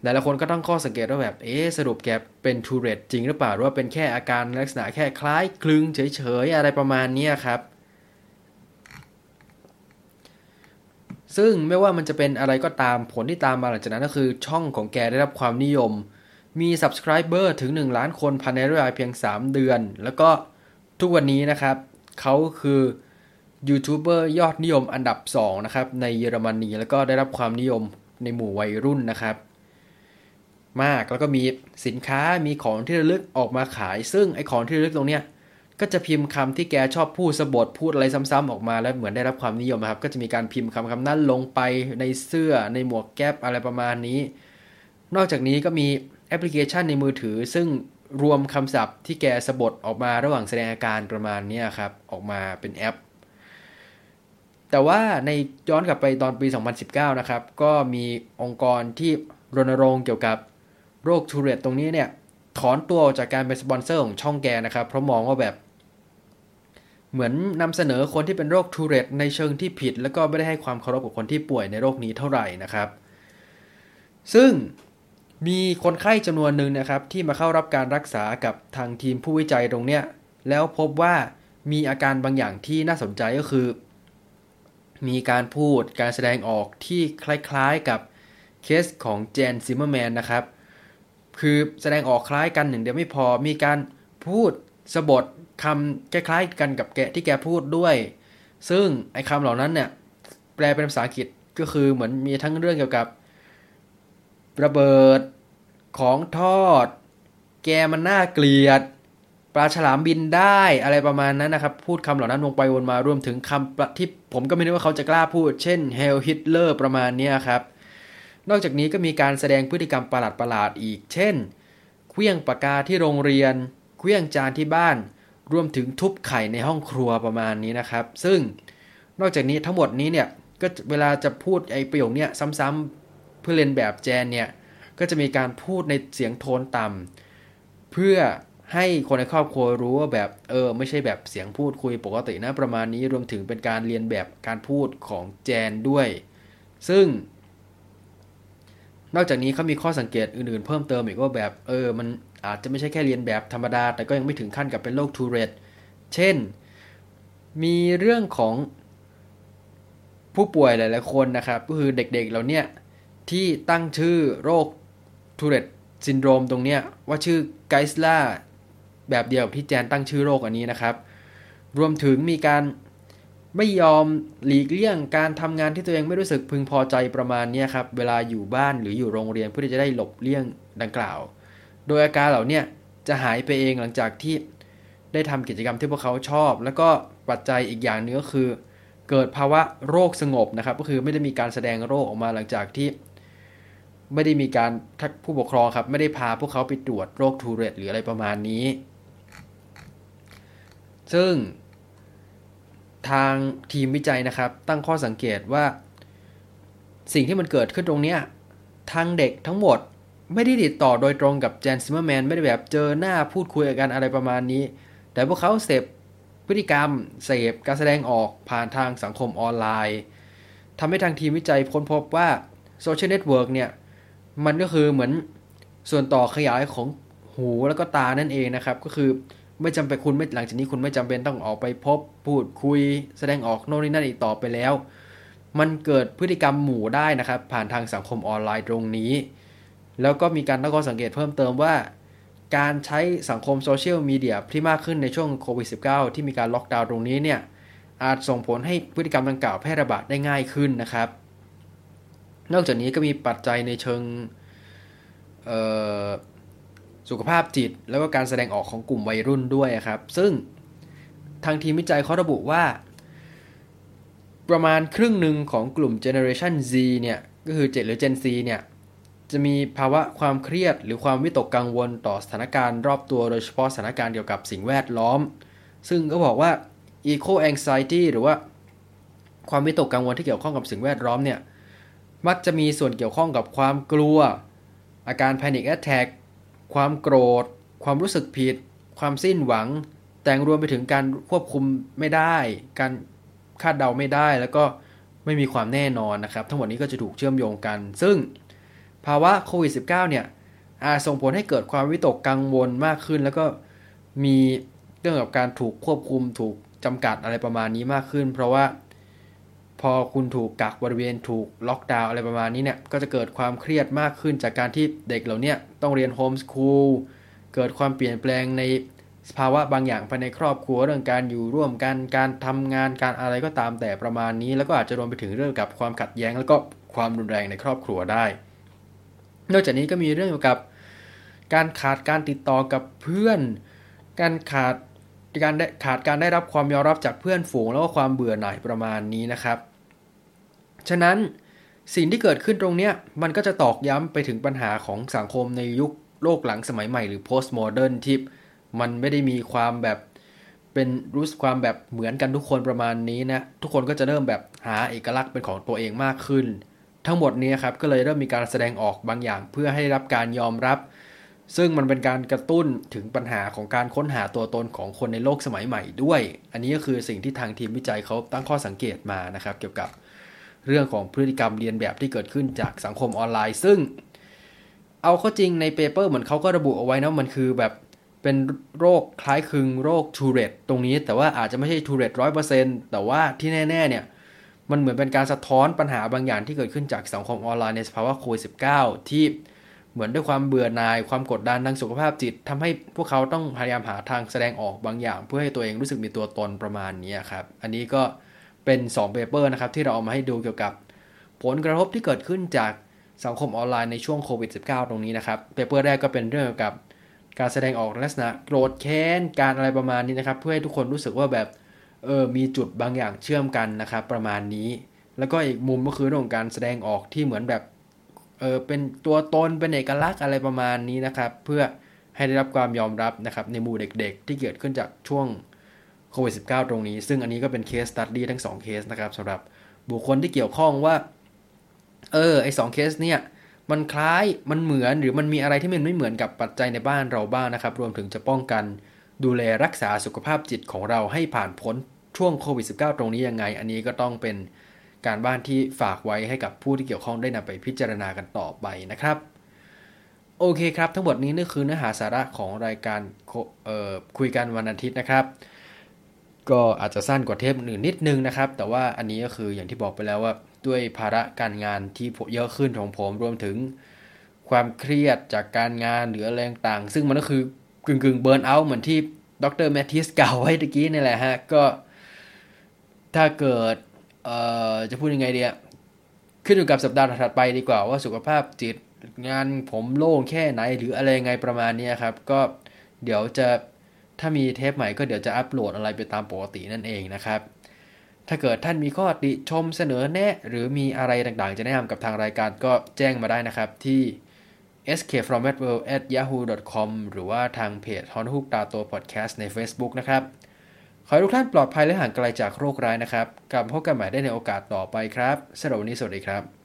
A: หลายๆคนก็ต้องข้อสังเกตว่าแบบ เอ๊สรุปแกเป็นทูเรตจริงหรือเปล่า หรือว่าเป็นแค่อาการลักษณะแค่คล้ายคลึงเฉยๆ อะไรประมาณนี้ครับ ซึ่งไม่ว่ามันจะเป็นอะไรก็ตามผลที่ตามมาหลังจากนั้นก็คือช่องของแกได้รับความนิยม มี Subscriber ถึง 1 ล้านคนภายในระยะเพียง 3 เดือน แล้วก็ทุกวันนี้นะครับ เขาคือยูทูบเบอร์ยอดนิยมอันดับ 2 นะครับ ในเยอรมนีแล้วก็ได้รับความนิยมในหมู่วัยรุ่นนะครับ มาก แล้วก็มีสินค้ามีของที่ระลึกออกมาขาย ซึ่งไอของที่ระลึกตรงเนี้ยก็จะพิมพ์คำที่แกชอบพูดสะบดพูดอะไรซ้ำๆออกมาแล้วเหมือนได้รับความนิยมครับ ก็จะมีการพิมพ์คำคำนั้นลงไปในเสื้อในหมวกแก๊ปอะไรประมาณนี้ นอกจากนี้ก็มีแอปพลิเคชันในมือถือ ซึ่งรวมคำศัพท์ที่แกสบถออกมาระหว่างแสดงอาการประมาณนี้ครับ ออกมาเป็นแอป แต่ว่าในย้อนกลับไปตอนปี 2019 นะครับ ก็มีองค์กรที่รณรงค์เกี่ยวกับ โรคทูเรตตรงนี้เนี่ย ถอนตัวจากการเป็นสปอนเซอร์ของช่องแกนะครับ เพราะมองว่าแบบเหมือนนำเสนอคนที่เป็นโรคทูเรตในเชิงที่ผิด แล้วก็ไม่ได้ให้ความเคารพกับคนที่ป่วยในโรคนี้เท่าไหร่นะครับ ซึ่งมีคนไข้จำนวนหนึ่งนะครับที่มาเข้ารับการรักษากับทางทีมผู้วิจัยตรงเนี้ยแล้วพบว่ามีอาการบางอย่างที่น่าสนใจก็คือ มีการพูดการแสดงออกที่คล้ายๆกับเคสของเจนซิมเมอร์แมนนะครับ คือแสดงออกคล้ายกันอย่างเดียวไม่พอมีการพูดสะบดคำคล้ายๆกันกับแกที่แกพูดด้วย ซึ่งไอ้คำเหล่านั้นเนี่ยแปลเป็นภาษาอังกฤษก็คือเหมือนมีทั้งเรื่องเกี่ยวกับ ระเบิดของทอด แกมันน่าเกลียด ปลาฉลามบินได้อะไรประมาณนั้นนะครับ พูดคำเหล่านั้นลงไปวนมารวมถึงคำที่ผมก็ไม่รู้ว่าเขาจะกล้าพูด เช่น Hail Hitler ประมาณนี้ครับ นอกจากนี้ก็มีการแสดงพฤติกรรมประหลาดๆอีก เช่น เคลี้ยงปากกาที่โรงเรียน เคลี้ยงจานที่บ้าน รวมถึงทุบไข่ในห้องครัวประมาณนี้นะครับ ซึ่งนอกจากนี้ทั้งหมดนี้เนี่ย ก็เวลาจะพูดไอ้ประโยคเนี้ซ้ำๆเพื่อเรียนแบบแจนเนี่ย ก็จะมีการพูดในเสียงโทนต่ำเพื่อให้คนในครอบครัวรู้ว่าแบบเออไม่ใช่แบบเสียงพูดคุยปกตินะประมาณนี้รวมถึงเป็นการเรียนแบบการพูดของแจนด้วย ซึ่ง นอกจากนี้เขามีข้อสังเกตอื่นๆ เพิ่มเติมอีกว่าแบบเออมันอาจจะไม่ใช่แค่เลียนแบบธรรมดา แต่ก็ยังไม่ถึงขั้นกับเป็นโรคทูเรตเช่น มีเรื่องของผู้ป่วยหลายๆคนนะครับ ก็คือเด็กๆเหล่าเนี้ยที่ตั้งชื่อโรค Tourette syndrome ตรงเนี้ยว่าชื่อกีเซล่าแบบเดียวกับที่แจนตั้งชื่อโรคอันนี้นะครับ รวมถึงมีการ ไม่ยอมหลีกเลี่ยงการทำงานที่ตัวเองไม่รู้สึกพึงพอใจประมาณนี้ครับเวลาอยู่บ้านหรืออยู่โรงเรียนเพื่อที่จะได้หลบเลี่ยงดังกล่าว โดยอาการเหล่านี้จะหายไปเองหลังจากที่ได้ทำกิจกรรมที่พวกเขาชอบ แล้วก็ปัจจัยอีกอย่างนึงก็คือ เกิดภาวะโรคสงบนะครับ ก็คือไม่ได้มีการแสดงโรคออกมาหลังจากที่ ไม่ได้มีการผู้ปกครองครับ ไม่ได้พาพวกเขาไปตรวจโรคทูเรตหรืออะไรประมาณนี้ ซึ่ง ทางทีมวิจัยนะครับ ตั้งข้อสังเกตว่า สิ่งที่มันเกิดขึ้นตรงนี้ทางเด็กทั้งหมดไม่ได้ติดต่อโดยตรงกับแจนซิมเมอร์แมนไม่ได้แบบเจอหน้าพูดคุยกันอะไรประมาณนี้ แต่พวกเขาเสพพฤติกรรมเสพการแสดงออกผ่านทางสังคมออนไลน์ทำให้ทางทีมวิจัยค้นพบว่าโซเชียลเน็ตเวิร์กเนี่ย มันก็คือเหมือนส่วนต่อขยายของหูแล้วก็ตานั่นเองนะครับ ก็คือ ไม่จำเป็นคุณไม่หลังจากนี้คุณไม่จำเป็นต้องออกไปพบพูดคุย แสดงออกโน่นนี่นั่นอีกต่อไปแล้ว มันเกิดพฤติกรรมหมู่ได้นะครับ ผ่านทางสังคมออนไลน์ตรงนี้ แล้วก็มีการตั้งข้อสังเกตเพิ่มเติมว่า การใช้สังคมโซเชียลมีเดียที่มากขึ้นในช่วงโควิด -19 ที่มีการล็อกดาวน์ตรงนี้เนี่ยอาจส่งผลให้พฤติกรรมดังกล่าวแพร่ระบาดได้ง่ายขึ้นนะครับ นอกจากนี้ก็มีปัจจัยในเชิง สุขภาพจิต แล้วก็การแสดงออกของกลุ่มวัยรุ่นด้วยครับ ซึ่งทางทีมวิจัยเขาระบุว่า ประมาณครึ่งหนึ่งของกลุ่ม Generation Z เนี่ย ก็คือ 7 หรือ Gen Z เนี่ย จะมีภาวะความเครียด หรือความวิตกกังวลต่อสถานการณ์รอบตัวโดยเฉพาะสถานการณ์เกี่ยวกับสิ่งแวดล้อม ซึ่งก็บอกว่า eco anxiety หรือว่าความวิตกกังวลที่เกี่ยวข้องกับสิ่งแวดล้อมเนี่ย มักจะมีส่วนเกี่ยวข้องกับความกลัว อาการ Panic Attack ความโกรธ ความรู้สึกผิด ความสิ้นหวัง แต่งรวมไปถึงการควบคุมไม่ได้ การคาดเดาไม่ได้ แล้วก็ไม่มีความแน่นอนนะครับ ทั้งหมดนี้ก็จะถูกเชื่อมโยงกัน ซึ่งภาวะโควิด -19 เนี่ยอาจส่งผลให้เกิดความวิตกกังวลมากขึ้น แล้วก็มีเรื่องกับการถูกควบคุมถูกจำกัดอะไรประมาณนี้มากขึ้น เพราะว่า พอคุณถูกกักบริเวณถูกล็อกดาวน์อะไรประมาณนี้เนี่ยก็จะเกิดความเครียดมากขึ้นจากการที่เด็กเหล่านี้ต้องเรียนโฮมสคูลเกิดความเปลี่ยนแปลงในสภาวะบางอย่างภายในครอบครัวเรื่องการอยู่ร่วมกันการทำงานการอะไรก็ตามแต่ประมาณนี้ แล้วก็อาจจะรวมไปถึงเรื่องกับความขัดแย้ง แล้วก็ความรุนแรงในครอบครัวได้ นอกจากนี้ก็มีเรื่องเกี่ยวกับการขาดการติดต่อกับเพื่อน การขาดการได้ขาดการได้รับความยอมรับจากเพื่อนฝูงแล้วก็ความเบื่อหน่ายประมาณนี้นะครับ ฉะนั้นสิ่งที่เกิดขึ้นตรงนี้มันก็จะตอกย้ำไปถึงปัญหาของสังคมในยุคโลกหลังสมัยใหม่หรือ post modern ที่มันไม่ได้มีความแบบเป็นรู้สึกความแบบเหมือนกันทุกคนประมาณนี้นะ ทุกคนก็จะเริ่มแบบหาเอกลักษณ์เป็นของตัวเองมากขึ้น ทั้งหมดนี้ครับก็เลยเริ่มมีการแสดงออกบางอย่างเพื่อให้รับการยอมรับ ซึ่งมันเป็นการกระตุ้นถึงปัญหาของการค้นหาตัวตนของคนในโลกสมัยใหม่ด้วย อันนี้ก็คือสิ่งที่ทางทีมวิจัยเขาตั้งข้อสังเกตมานะครับ เกี่ยวกับ เรื่องของพฤติกรรมเลียนแบบที่เกิดขึ้นจากสังคมออนไลน์ ซึ่ง เอาเข้าจริงใน paper เหมือนเขาก็ระบุเอาไว้นะมันคือแบบเป็นโรคคล้ายคลึงโรคทูเรตตรงนี้ แต่ว่าอาจจะไม่ใช่ทูเรตร้อยเปอร์เซ็นต์แต่ว่าที่แน่ๆเนี่ยมันเหมือนเป็นการสะท้อนปัญหาบางอย่างที่เกิดขึ้นจากสังคมออนไลน์ในสภาวะโควิด -19 ที่เหมือนด้วยความเบื่อหน่ายความกดดันทางสุขภาพจิตทำให้พวกเขาต้องพยายามหาทางแสดงออกบางอย่าง เพื่อให้ตัวเองรู้สึกมีตัวตนประมาณนี้ครับ อันนี้ก็ เป็น2 paper นะครับที่เราเอามาให้ดูเกี่ยวกับ ผลกระทบที่เกิดขึ้นจากสังคมออนไลน์ในช่วงโควิด -19 ตรงนี้นะครับ paper แรกก็เป็นเรื่องเกี่ยวกับการแสดงออกลักษณะโกรธแค้นการอะไรประมาณนี้นะครับ เพื่อให้ทุกคนรู้สึกว่าแบบเออมีจุดบางอย่างเชื่อมกันนะครับ ประมาณนี้ แล้วก็อีกมุมก็คือเรื่องของการแสดงออกที่เหมือนแบบเออเป็นตัวตนเป็นเอกลักษณ์อะไรประมาณนี้นะครับ เพื่อให้ได้รับความยอมรับนะครับในหมู่เด็กๆ ที่เกิดขึ้นจากช่วง โควิด -19 ตรงนี้ ซึ่งอันนี้ก็เป็นเคสตัดดี้ทั้ง 2 เคสนะครับสำหรับบุคคลที่เกี่ยวข้องว่า เออไอสองเคสเนี่ยมันคล้ายมันเหมือนหรือมันมีอะไรที่มันไม่เหมือนกับปัจจัยในบ้านเราบ้างนะครับ รวมถึงจะป้องกันดูแลรักษาสุขภาพจิตของเราให้ผ่านพ้นช่วงโควิด -19 ตรงนี้ยังไง อันนี้ก็ต้องเป็นการบ้านที่ฝากไว้ให้กับผู้ที่เกี่ยวข้องได้นำไปพิจารณากันต่อไปนะครับ โอเคครับ ทั้งหมดนี้นี่คือเนื้อหาสาระของรายการคุยกันวันอาทิตย์นะครับ ก็อาจจะสั้นกว่าเทปอื่นนิดนึงนะครับ แต่ว่าอันนี้ก็คืออย่างที่บอกไปแล้วว่าด้วยภาระการงานที่เยอะขึ้นของผมรวมถึงความเครียดจากการงานหรืออะไรต่างซึ่งมันก็คือกึ่งกึ่งเบิร์นเอาท์เหมือนที่ดรแมทธิสกล่าวไว้ตะกี้นี่แหละฮะ ก็ถ้าเกิด เอ่อ จะพูดยังไงเดียขึ้นอยู่กับสัปดาห์ถัดไปดีกว่าว่าสุขภาพจิตงานผมโล่งแค่ไหนหรืออะไรไงประมาณนี้ครับ ก็เดี๋ยวจะ ถ้ามีเทปใหม่ก็เดี๋ยวจะอัปโหลดอะไรไปตามปกตินั่นเองนะครับ ถ้าเกิดท่านมีข้อติชมเสนอแนะ หรือมีอะไรต่างๆ จะแนะนำกับทางรายการก็แจ้งมาได้นะครับที่ skfromwedworld@yahoo.com หรือว่าทางเพจ h o n h o o k ตาโต Podcast ใน Facebook นะครับ ขอให้ทุกท่านปลอดภัยและห่างไกลจากโรคร้ายนะครับ กลับพบกันใหม่ได้ในโอกาสต่อไปครับสำหรับวันนี้สวัสดีครับ